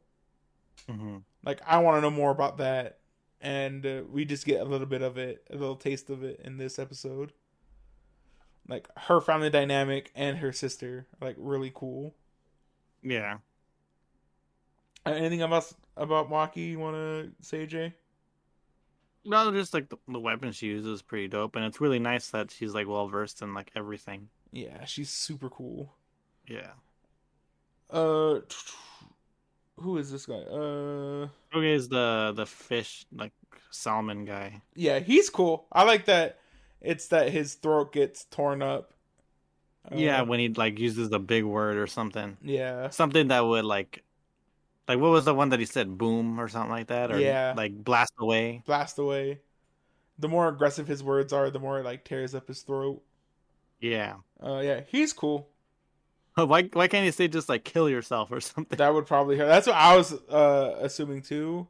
hmm Like I want to know more about that, and uh, we just get a little bit of it, a little taste of it in this episode. Like her family dynamic and her sister, like really cool. Yeah. Uh, Anything about about Maki you want to say, Jay? No, just like the, the weapon she uses is pretty dope, and it's really nice that she's like well versed in like everything. Yeah, she's super cool. Yeah. Uh, [sniffs] who is this guy? Uh, okay, is the the fish like salmon guy. yeah, he's cool. I like that. It's that his throat gets torn up. yeah, Uh, when he like uses a big word or something, yeah, something that would like, like what was the one that he said, boom or something like that, or Yeah. like blast away. blast away. The more aggressive his words are, the more it like tears up his throat. Yeah. Uh, yeah, he's cool. Why why can't you say just like kill yourself or [laughs] something? That would probably hurt. That's what I was uh assuming too,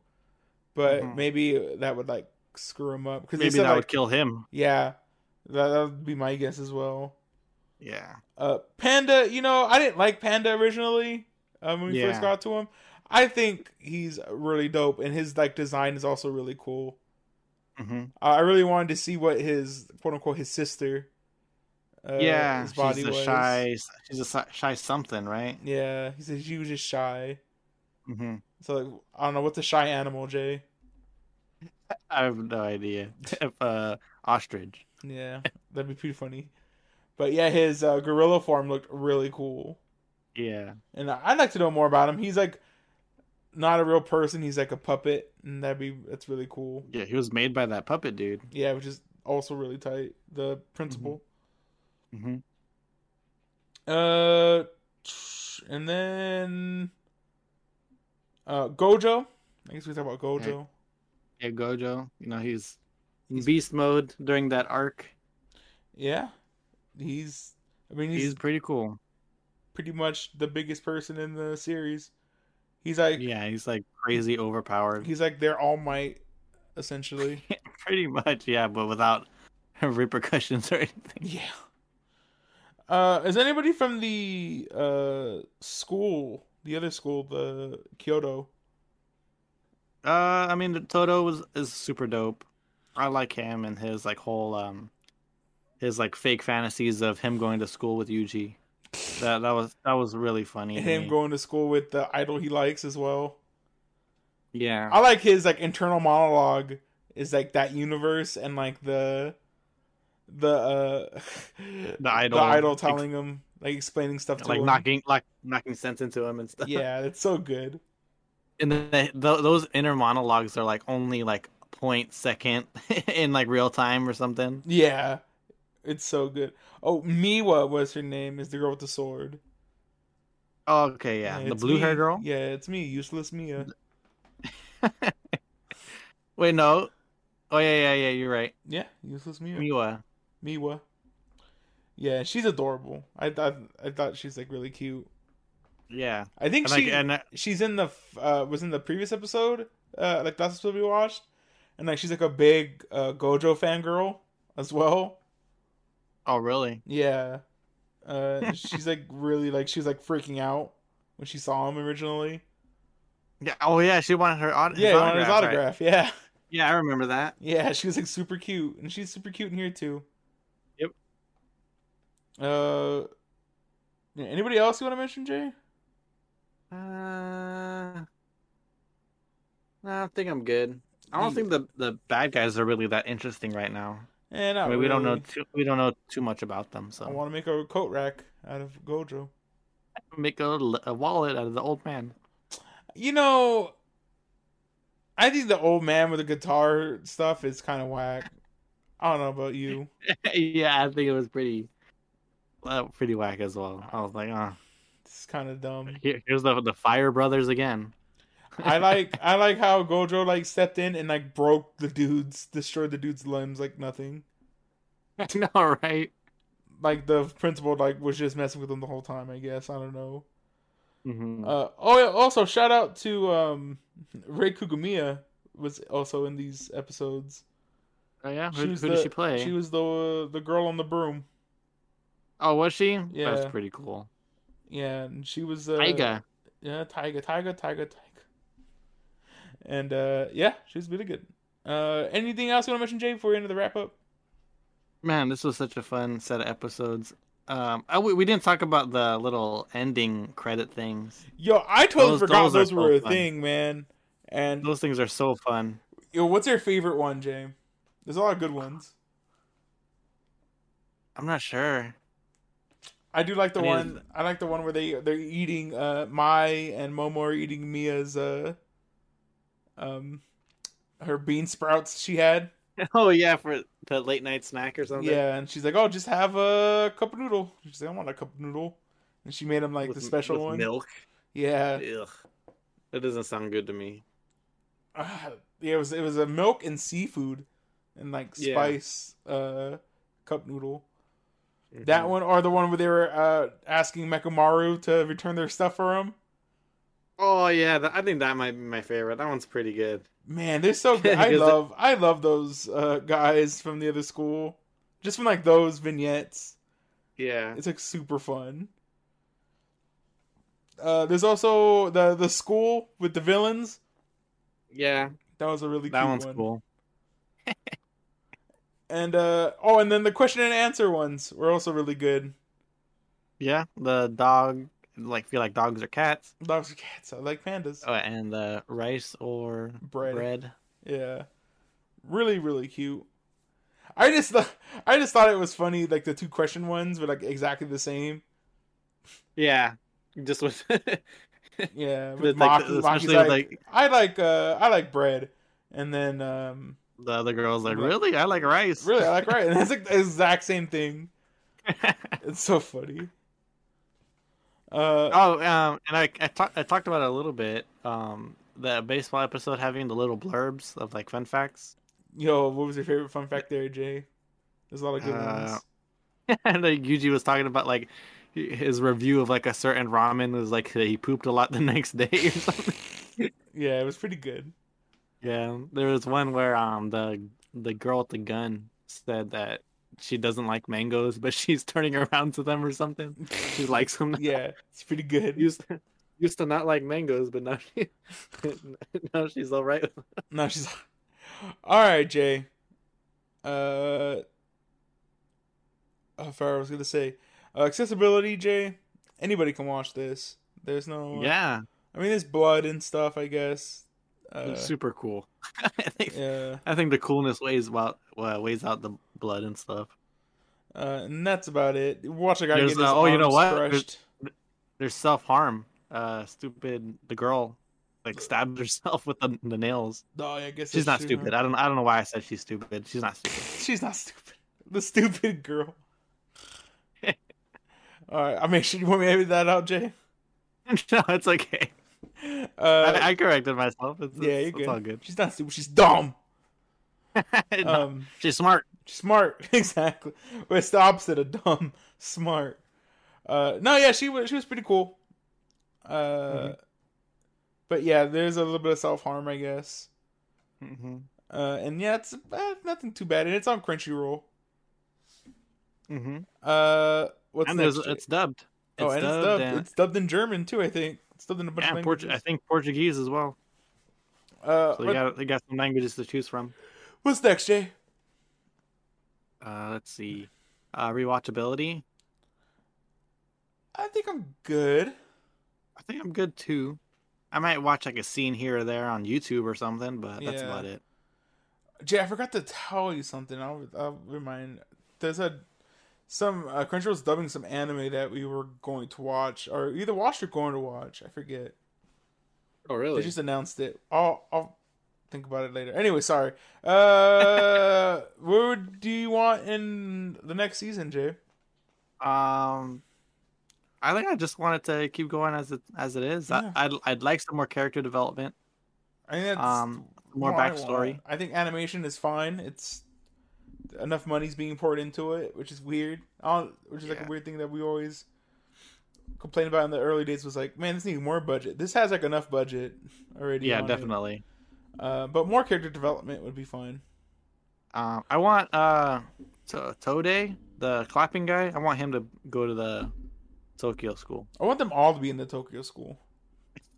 but Mhm. maybe that would like screw him up because Maybe said, that like, would kill him. Yeah, that that would be my guess as well. Yeah. Uh, Panda, you know, I didn't like Panda originally um, when we Yeah. first got to him. I think he's really dope, and his like design is also really cool. hmm Uh, I really wanted to see what his quote unquote his sister. Uh, yeah. his body she's a was. shy. She's a shy something, right? Yeah, he said she was just shy. hmm So like, I don't know what's a shy animal, Jay. [laughs] I have no idea. [laughs] uh, ostrich. Yeah, that'd be pretty funny. But yeah, his uh, gorilla form looked really cool, Yeah. and I'd like to know more about him. He's like not a real person; he's like a puppet, and that'd be that's really cool. Yeah, he was made by that puppet dude. Yeah, which is also really tight. The principal. hmm Uh, and then uh Gojo. I guess we talk about Gojo. Yeah, Gojo. You know, he's in beast mode during that arc. Yeah, he's. I mean, he's, He's pretty cool. pretty much the biggest person in the series. He's like, Yeah, he's like crazy overpowered. he's like their all might, essentially. [laughs] pretty much, yeah, but without [laughs] repercussions or anything. yeah. Uh, is anybody from the uh school, the other school, the Kyoto? Uh, I mean, Todo was is super dope. I like him and his like whole um, his like fake fantasies of him going to school with Yuji. That that was that was really funny. And him me. going to school with the idol he likes as well. yeah, I like his like internal monologue is like that universe and like the the uh [laughs] The idol. the idol telling him like explaining stuff to like him. knocking like knocking sense into him and stuff. yeah, it's so good. and then the, th those inner monologues are like only like point second [laughs] in like real time or something. Yeah, it's so good. Oh, Miwa was her name. Is the girl with the sword? Oh, okay, yeah, the blue hair girl. Yeah, it's me, useless Mia. [laughs] Wait, no. Oh yeah, yeah, yeah. You're right. Yeah, useless Mia. Miwa. Miwa. Yeah, she's adorable. I thought I thought she's like really cute. Yeah, I think and like she and uh, she's in the uh was in the previous episode uh like that's what we watched and like she's like a big uh gojo fangirl as well Oh, really? Yeah. Uh, she's like really like she was like freaking out when she saw him originally. Yeah. Oh, yeah. She wanted her aut- Yeah, he wanted his right? autograph. Yeah, [laughs] Yeah, I remember that. yeah. She was like super cute, and she's super cute in here too. Yep. Uh, yeah, anybody else you want to mention, Jay? Uh, no, I think I'm good. I don't think the the bad guys are really that interesting right now. Eh, I mean, we don't know too, we don't know too much about them, So I want to make a coat rack out of Gojo. make a, a wallet out of the old man. You know, I think the old man with the guitar stuff is kind of whack. I don't know about you. [laughs] yeah, I think it was pretty, uh, pretty whack as well. I was like, oh, It's kind of dumb. here, here's the the Fire Brothers again. I like I like how Gojo like stepped in and like broke the dudes, destroyed the dude's limbs like nothing. [laughs] Know, right? Like the principal like was just messing with him the whole time. I guess I don't know. hmm Uh, oh, yeah, also shout out to um, Rie Kugimiya was also in these episodes. oh yeah, She who, who the, did she play? She was the the girl on the broom. Oh, was she? Yeah. that's pretty cool. Yeah, and she was uh, Aiga. Yeah, Tiger, Tiger, Tiger. And uh, yeah, she's really good. Uh, anything else you want to mention, Jay, before we end the wrap up? Man, this was such a fun set of episodes. Um, I, we, we didn't talk about the little ending credit things. Yo, I totally Those- forgot those those, were a fun. thing, man. And Those things are so fun. yo, what's your favorite one, Jay? There's a lot of good ones. I'm not sure. I do like the I one. I like the one where they they're eating. Uh, Mai and Momo are eating Mia's uh, um, her bean sprouts she had. Oh yeah, for the late night snack or something. Yeah, and she's like, "Oh, just have a cup of noodle." She's like, "I want a cup of noodle," and she made him like With- the special with one. Milk. Yeah, Ugh. That doesn't sound good to me. Ah, [sighs] yeah. It was it was a milk and seafood, and like Yeah. spice uh cup noodle. That Mhm. one or the one where they were uh asking Mechamaru to return their stuff for him. Oh yeah, that, I think that might be my favorite. That one's pretty good. Man, they're so [laughs] good. I love I love those uh guys from the other school. Just from like those vignettes. Yeah. It's like super fun. Uh there's also the the school with the villains. Yeah. That was a really That cute one's one. cool. [laughs] And uh oh, and then the question and answer ones were also really good. Yeah. The dog like feel like dogs or cats. Dogs or cats. I like pandas. Oh, and the rice or Bread. bread. Yeah, really, really cute. I just, th- I just thought it was funny, like the two question ones were like exactly the same. Yeah. Just with [laughs] Yeah, with, with like, Maki, the- Maki's especially like, I like, uh, I like bread, and then, um, the other girls like, really? I like rice. really, I like right, [laughs] and it's like the exact same thing. [laughs] It's so funny. Uh, oh, um, and I I, talk, I talked about it a little bit. Um, the baseball episode having the little blurbs of like fun facts. yo, what was your favorite fun fact there, Jay? There's a lot of good Uh, ones. [laughs] and like Yuji was talking about like his review of like a certain ramen was like he pooped a lot [laughs] the next day or something. [laughs] Yeah, it was pretty good. yeah, there was one where um the the girl with the gun said that she doesn't like mangoes, but she's turning around to them or something. She likes them. [laughs] Yeah, it's pretty good. [laughs] used to, used to not like mangoes, but now she [laughs] now she's all right. with them. No, she's all right, Jay. Uh, uh, I was gonna say, uh, accessibility, Jay. Anybody can watch this. There's no. Yeah, I mean, there's blood and stuff. I guess. Uh, super cool. [laughs] I think yeah, I think the coolness weighs out well, weighs out the blood and stuff. uh, and that's about it. Watch a guy There's, get his uh, oh, you know what? crushed. There's self harm. Uh, stupid. The girl like stabbed herself with the, the nails. Oh, I guess She's not stupid. I don't. I don't know why I said she's stupid. She's not stupid. [laughs] She's not stupid. The stupid girl. [laughs] All right, I mean, should you want me to edit that out, Jay? no, it's okay. Uh, I, I corrected myself. It's, yeah, you're good. it's all good. She's not stupid. She's dumb. [laughs] Um, she's smart. smart, [laughs] exactly. But it's the opposite of dumb. Smart. Uh, no, yeah, she was she was pretty cool. Uh, Mhm. but yeah, there's a little bit of self harm, I guess. hmm Uh, and yeah, it's eh, nothing too bad, and it's on Crunchyroll. Mm-hmm. Uh, what's And next? it's dubbed. oh, and it's dubbed dubbed. and- It's dubbed in German too. I think it's in a bunch yeah, of Port- languages. I think Portuguese as well. Uh, So you what- got you got some languages to choose from. what's next, Jay? Uh, let's see. Uh, rewatchability. I think I'm good. I think I'm good too. I might watch like a scene here or there on YouTube or something, but that's Yeah. about it. Jay, I forgot to tell you something. I'll, I'll remind. There's a some uh, Crunchyroll's dubbing some anime that we were going to watch, or either watched or going to watch. I forget. Oh, really? They just announced it. I'll I'll think about it later. Anyway, sorry. Uh, [laughs] what would- do you want in the next season, Jay? Um, I think I just wanted to keep going as it as it is. Yeah. I, I'd I'd like some more character development, I think that's Um, more what I backstory. I think animation is fine. It's enough money's being poured into it, which is weird. I which is like a weird thing that we always complained about in the early days. Was like, man, this needs more budget. This has like enough budget already. Yeah, on it. definitely. Uh, but more character development would be fine. Um, I want uh, to- Todo, the clapping guy. I want him to go to the Tokyo school. I want them all to be in the Tokyo school.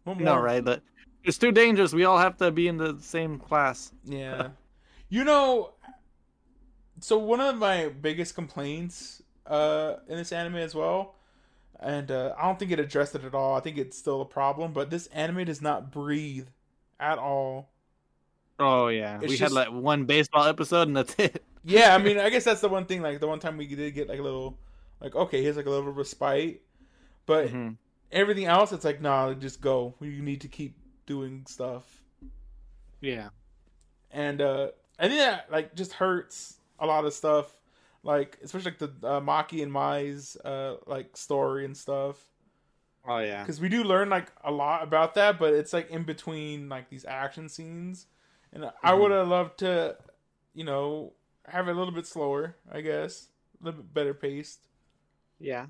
No, right? But it's too dangerous. We all have to be in the same class. Yeah. you know, so one of my biggest complaints uh, in this anime as well, and uh, I don't think it addressed it at all. I think it's still a problem, but this anime does not breathe at all. Oh yeah, It's we just- had like one baseball episode and that's it. [laughs] Yeah, I mean, [laughs] I guess that's the one thing. Like the one time we did get like a little, like okay, here's like a little respite, but Mhm. everything else, it's like nah, just go. You need to keep doing stuff. Yeah. and uh I think that like just hurts a lot of stuff, like especially like the uh, Maki and Mai's uh like story and stuff. Oh yeah. Because we do learn like a lot about that, but it's like in between like these action scenes, and I Mhm. would have loved to, you know, have it a little bit slower. I guess a little bit better paced. Yeah.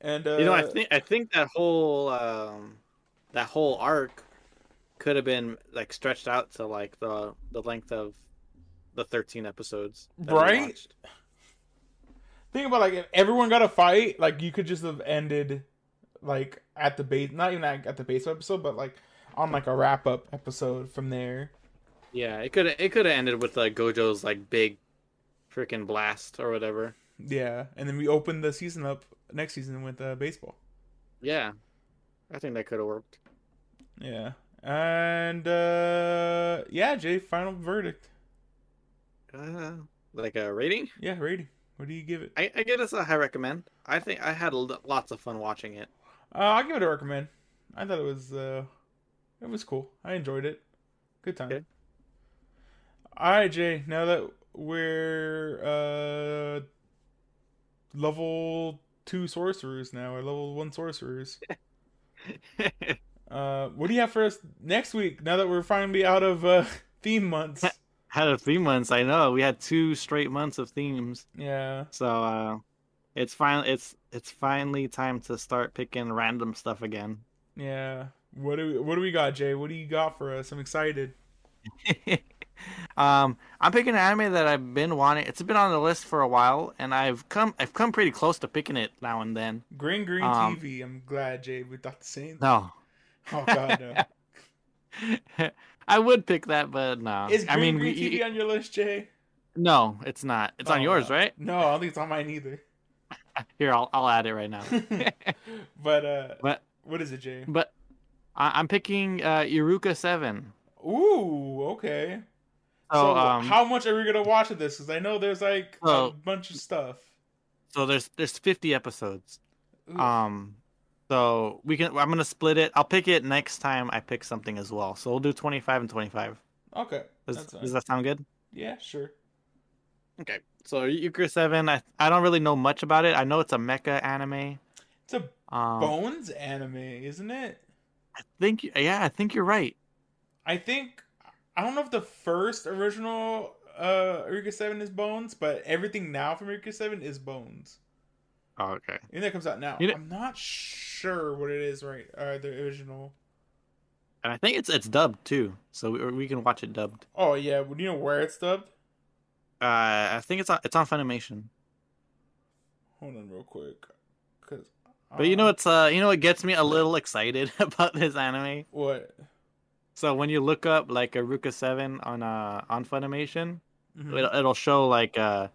And uh, You know, I think I think that whole um, that whole arc could have been like stretched out to like the the length of the 13 episodes. Right? think about like if everyone got a fight, like you could just have ended like at the base, not even at, at the base episode, but like on like a wrap up episode from there. Yeah, it could it could have ended with like Gojo's like big freaking blast or whatever. Yeah, and then we open the season up next season with uh, baseball. Yeah. I think that could have worked. Yeah, and uh yeah, Jay, final verdict. Uh, like a rating? Yeah, rating. What do you give it? I, I give this a high recommend. I think I had lots of fun watching it. Uh, I'll give it a recommend. I thought it was uh, it was cool. I enjoyed it. Good time. Okay. All right, Jay. Now that we're uh level two sorcerers now, or level one sorcerers, [laughs] uh, what do you have for us next week? Now that we're finally out of uh [laughs] theme months. [laughs] had a three months. I know we had two straight months of themes. yeah. So uh, it's finally it's it's finally time to start picking random stuff again. Yeah. What do we, what do we got, Jay? What do you got for us? I'm excited. [laughs] um, I'm picking an anime that I've been wanting. It's been on the list for a while, and I've come I've come pretty close to picking it now and then. Green Green Um, TV. I'm glad, Jay. We thought the same. No, Oh God, no. [laughs] [laughs] I would pick that, but no. Is Green I mean, Green we- TV on your list, Jay? no, it's not. It's on Oh, yours, right? No, I don't think it's on mine either. [laughs] Here, I'll I'll add it right now. [laughs] but uh, but what is it, Jay? but I, I'm picking uh, Eureka Seven. Ooh, okay. So, So, um, how much are we gonna watch of this? Because I know there's like a bunch of stuff. so there's there's 50 episodes. Ooh. Um, so we can. I'm gonna split it. I'll pick it next time I pick something as well. So we'll do 25 and 25. okay, Does, does that sound good? yeah, sure. Okay. So Eureka Seven. I I don't really know much about it. I know it's a mecha anime. It's a Um, Bones anime, isn't it? I think yeah, I think you're right. I think I don't know if the first original uh Eureka Seven is Bones, but everything now from Eureka Seven is Bones. Oh, okay. And that comes out now. You know- I'm not sure what it is, right? Uh, the original. And I think it's it's dubbed too, so we, we can watch it dubbed. Oh yeah, would you know where it's dubbed? Uh, I think it's on it's on Funimation. hold on real quick, cause. But you know what's uh you know what gets me a little excited [laughs] about this anime? what? So when you look up like Eureka Seven on uh on Funimation, Mhm. it'll, it'll show like uh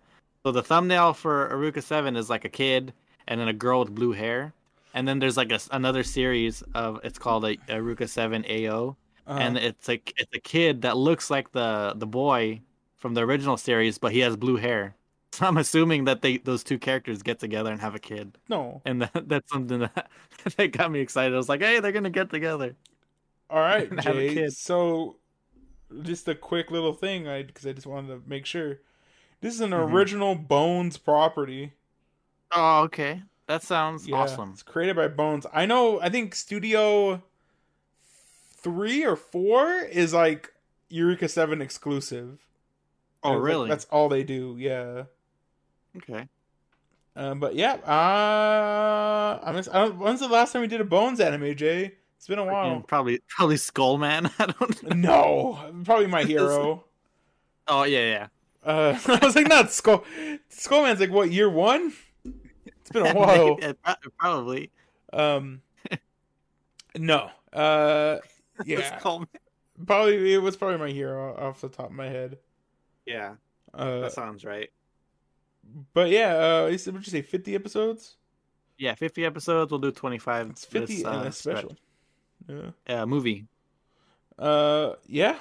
so the thumbnail for Eureka 7 is like a kid and then a girl with blue hair and then there's like a, another series of it's called a Eureka 7 AO Uh-huh. and it's like it's a kid that looks like the the boy from the original series but he has blue hair [laughs] so I'm assuming that they those two characters get together and have a kid no. and that, [laughs] that's something that [laughs] that got me excited I was like hey they're gonna get together All right, and have a Jay. So, just a quick little thing, I because I just wanted to make sure. This is an Mhm. original Bones property. oh okay that sounds Yeah, awesome It's created by Bones. I know. I think Studio three or four is like Eureka Seven exclusive. oh Like, really That's all they do. Yeah. okay Um, but yeah. Uh, I'm. ex- I don't, when's the last time we did a Bones anime, Jay? It's been a Freaking while. Probably probably Skullman. [laughs] I don't know. No, probably my [laughs] hero. Oh yeah, yeah. Uh, [laughs] I was like, not Skull. Skullman's like what year one? It's been a [laughs] while. Maybe- Probably. Um, [laughs] no. Uh, yeah, probably it was probably my hero off the top of my head. Yeah, Uh, that sounds right. but yeah, uh, what you say, fifty episodes? Yeah, 50 episodes. We'll do 25. It's fifty this, uh, a special. Yeah. Uh, movie. Uh, yeah,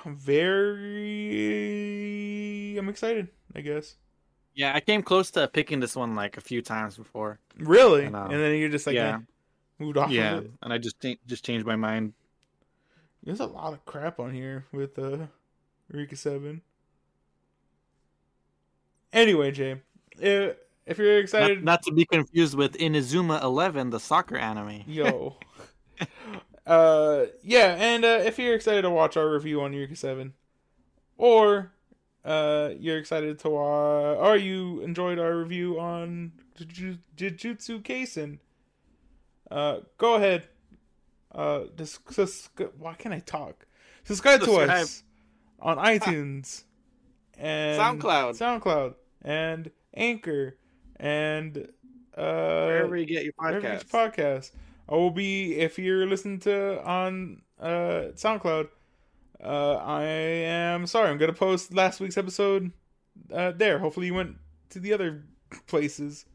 very. I'm excited. I guess. Yeah, I came close to picking this one like a few times before. Really, I know. and then you're just like, Yeah. eh, moved off yeah, of it. and I just cha- just changed my mind. There's a lot of crap on here with uh Eureka Seven. Anyway, Jay, uh, if you're Not, excited, not to be confused with Inazuma 11, the soccer anime. yo, [laughs] uh, yeah, and uh, if you're excited to watch our review on Eureka Seven, or uh, you're excited to watch, or you enjoyed our review on Jujutsu Kaisen, uh, go ahead. Uh, dis- sus- why can't I talk? Subscribe to Subscribe. us on iTunes [laughs] and SoundCloud. SoundCloud, and Anchor, and uh, Wherever you get your wherever you podcast. get your podcast. I will be if you're listening to on uh, SoundCloud. Uh, I am sorry. I'm gonna post last week's episode uh, there. Hopefully, you went to the other places.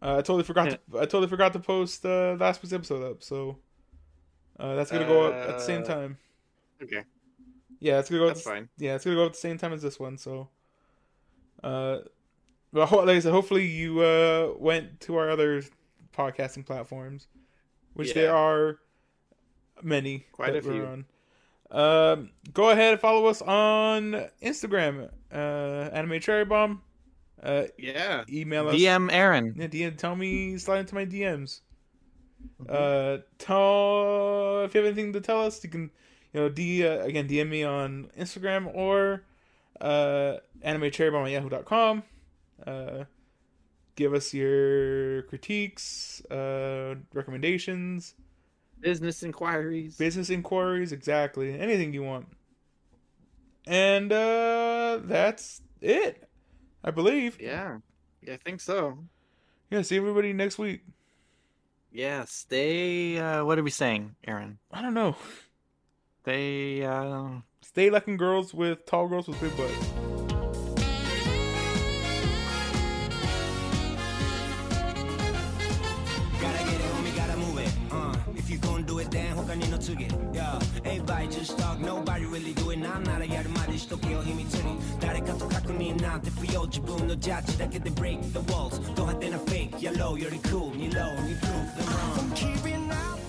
Uh, I totally forgot. To, I totally forgot to post uh, last week's episode up. So uh, that's gonna go up at the same Uh, time. Okay, Yeah, it's gonna go. At that's the, fine. yeah, it's gonna go at the same time as this one. So, uh, well, ho- like I said, hopefully you uh went to our other podcasting platforms, which there are many. Quite that a we're few. On. Um, go ahead and follow us on Instagram, uh, Anime Cherry Bomb. Uh, Yeah. email us. DM Aaron. Yeah, DM. Tell me, slide into my DMs. Mm-hmm. Uh, tell if you have anything to tell us, you can, you know, D uh, again DM me on Instagram or uh, Bomb at yahoo.com. Uh, give us your critiques, uh, recommendations, Business inquiries. business inquiries, exactly anything you want. And uh, that's it, I believe. Yeah. Yeah, I think so. Yeah, see everybody next week. Yeah, stay uh what are we saying, Aaron? I don't know. Stay uh Stay liking girls with tall girls with big butts. took it, yeah Everybody just talk, nobody really do it. 난 a 야를 말해줄게요 a 드니.誰かと 갖고 니 나한테 부여 지분 너 자지 다 get the break the walls. 또할 때는 fake. Yellow you're cool. 니 low 니 proof the wrong I'm keeping up.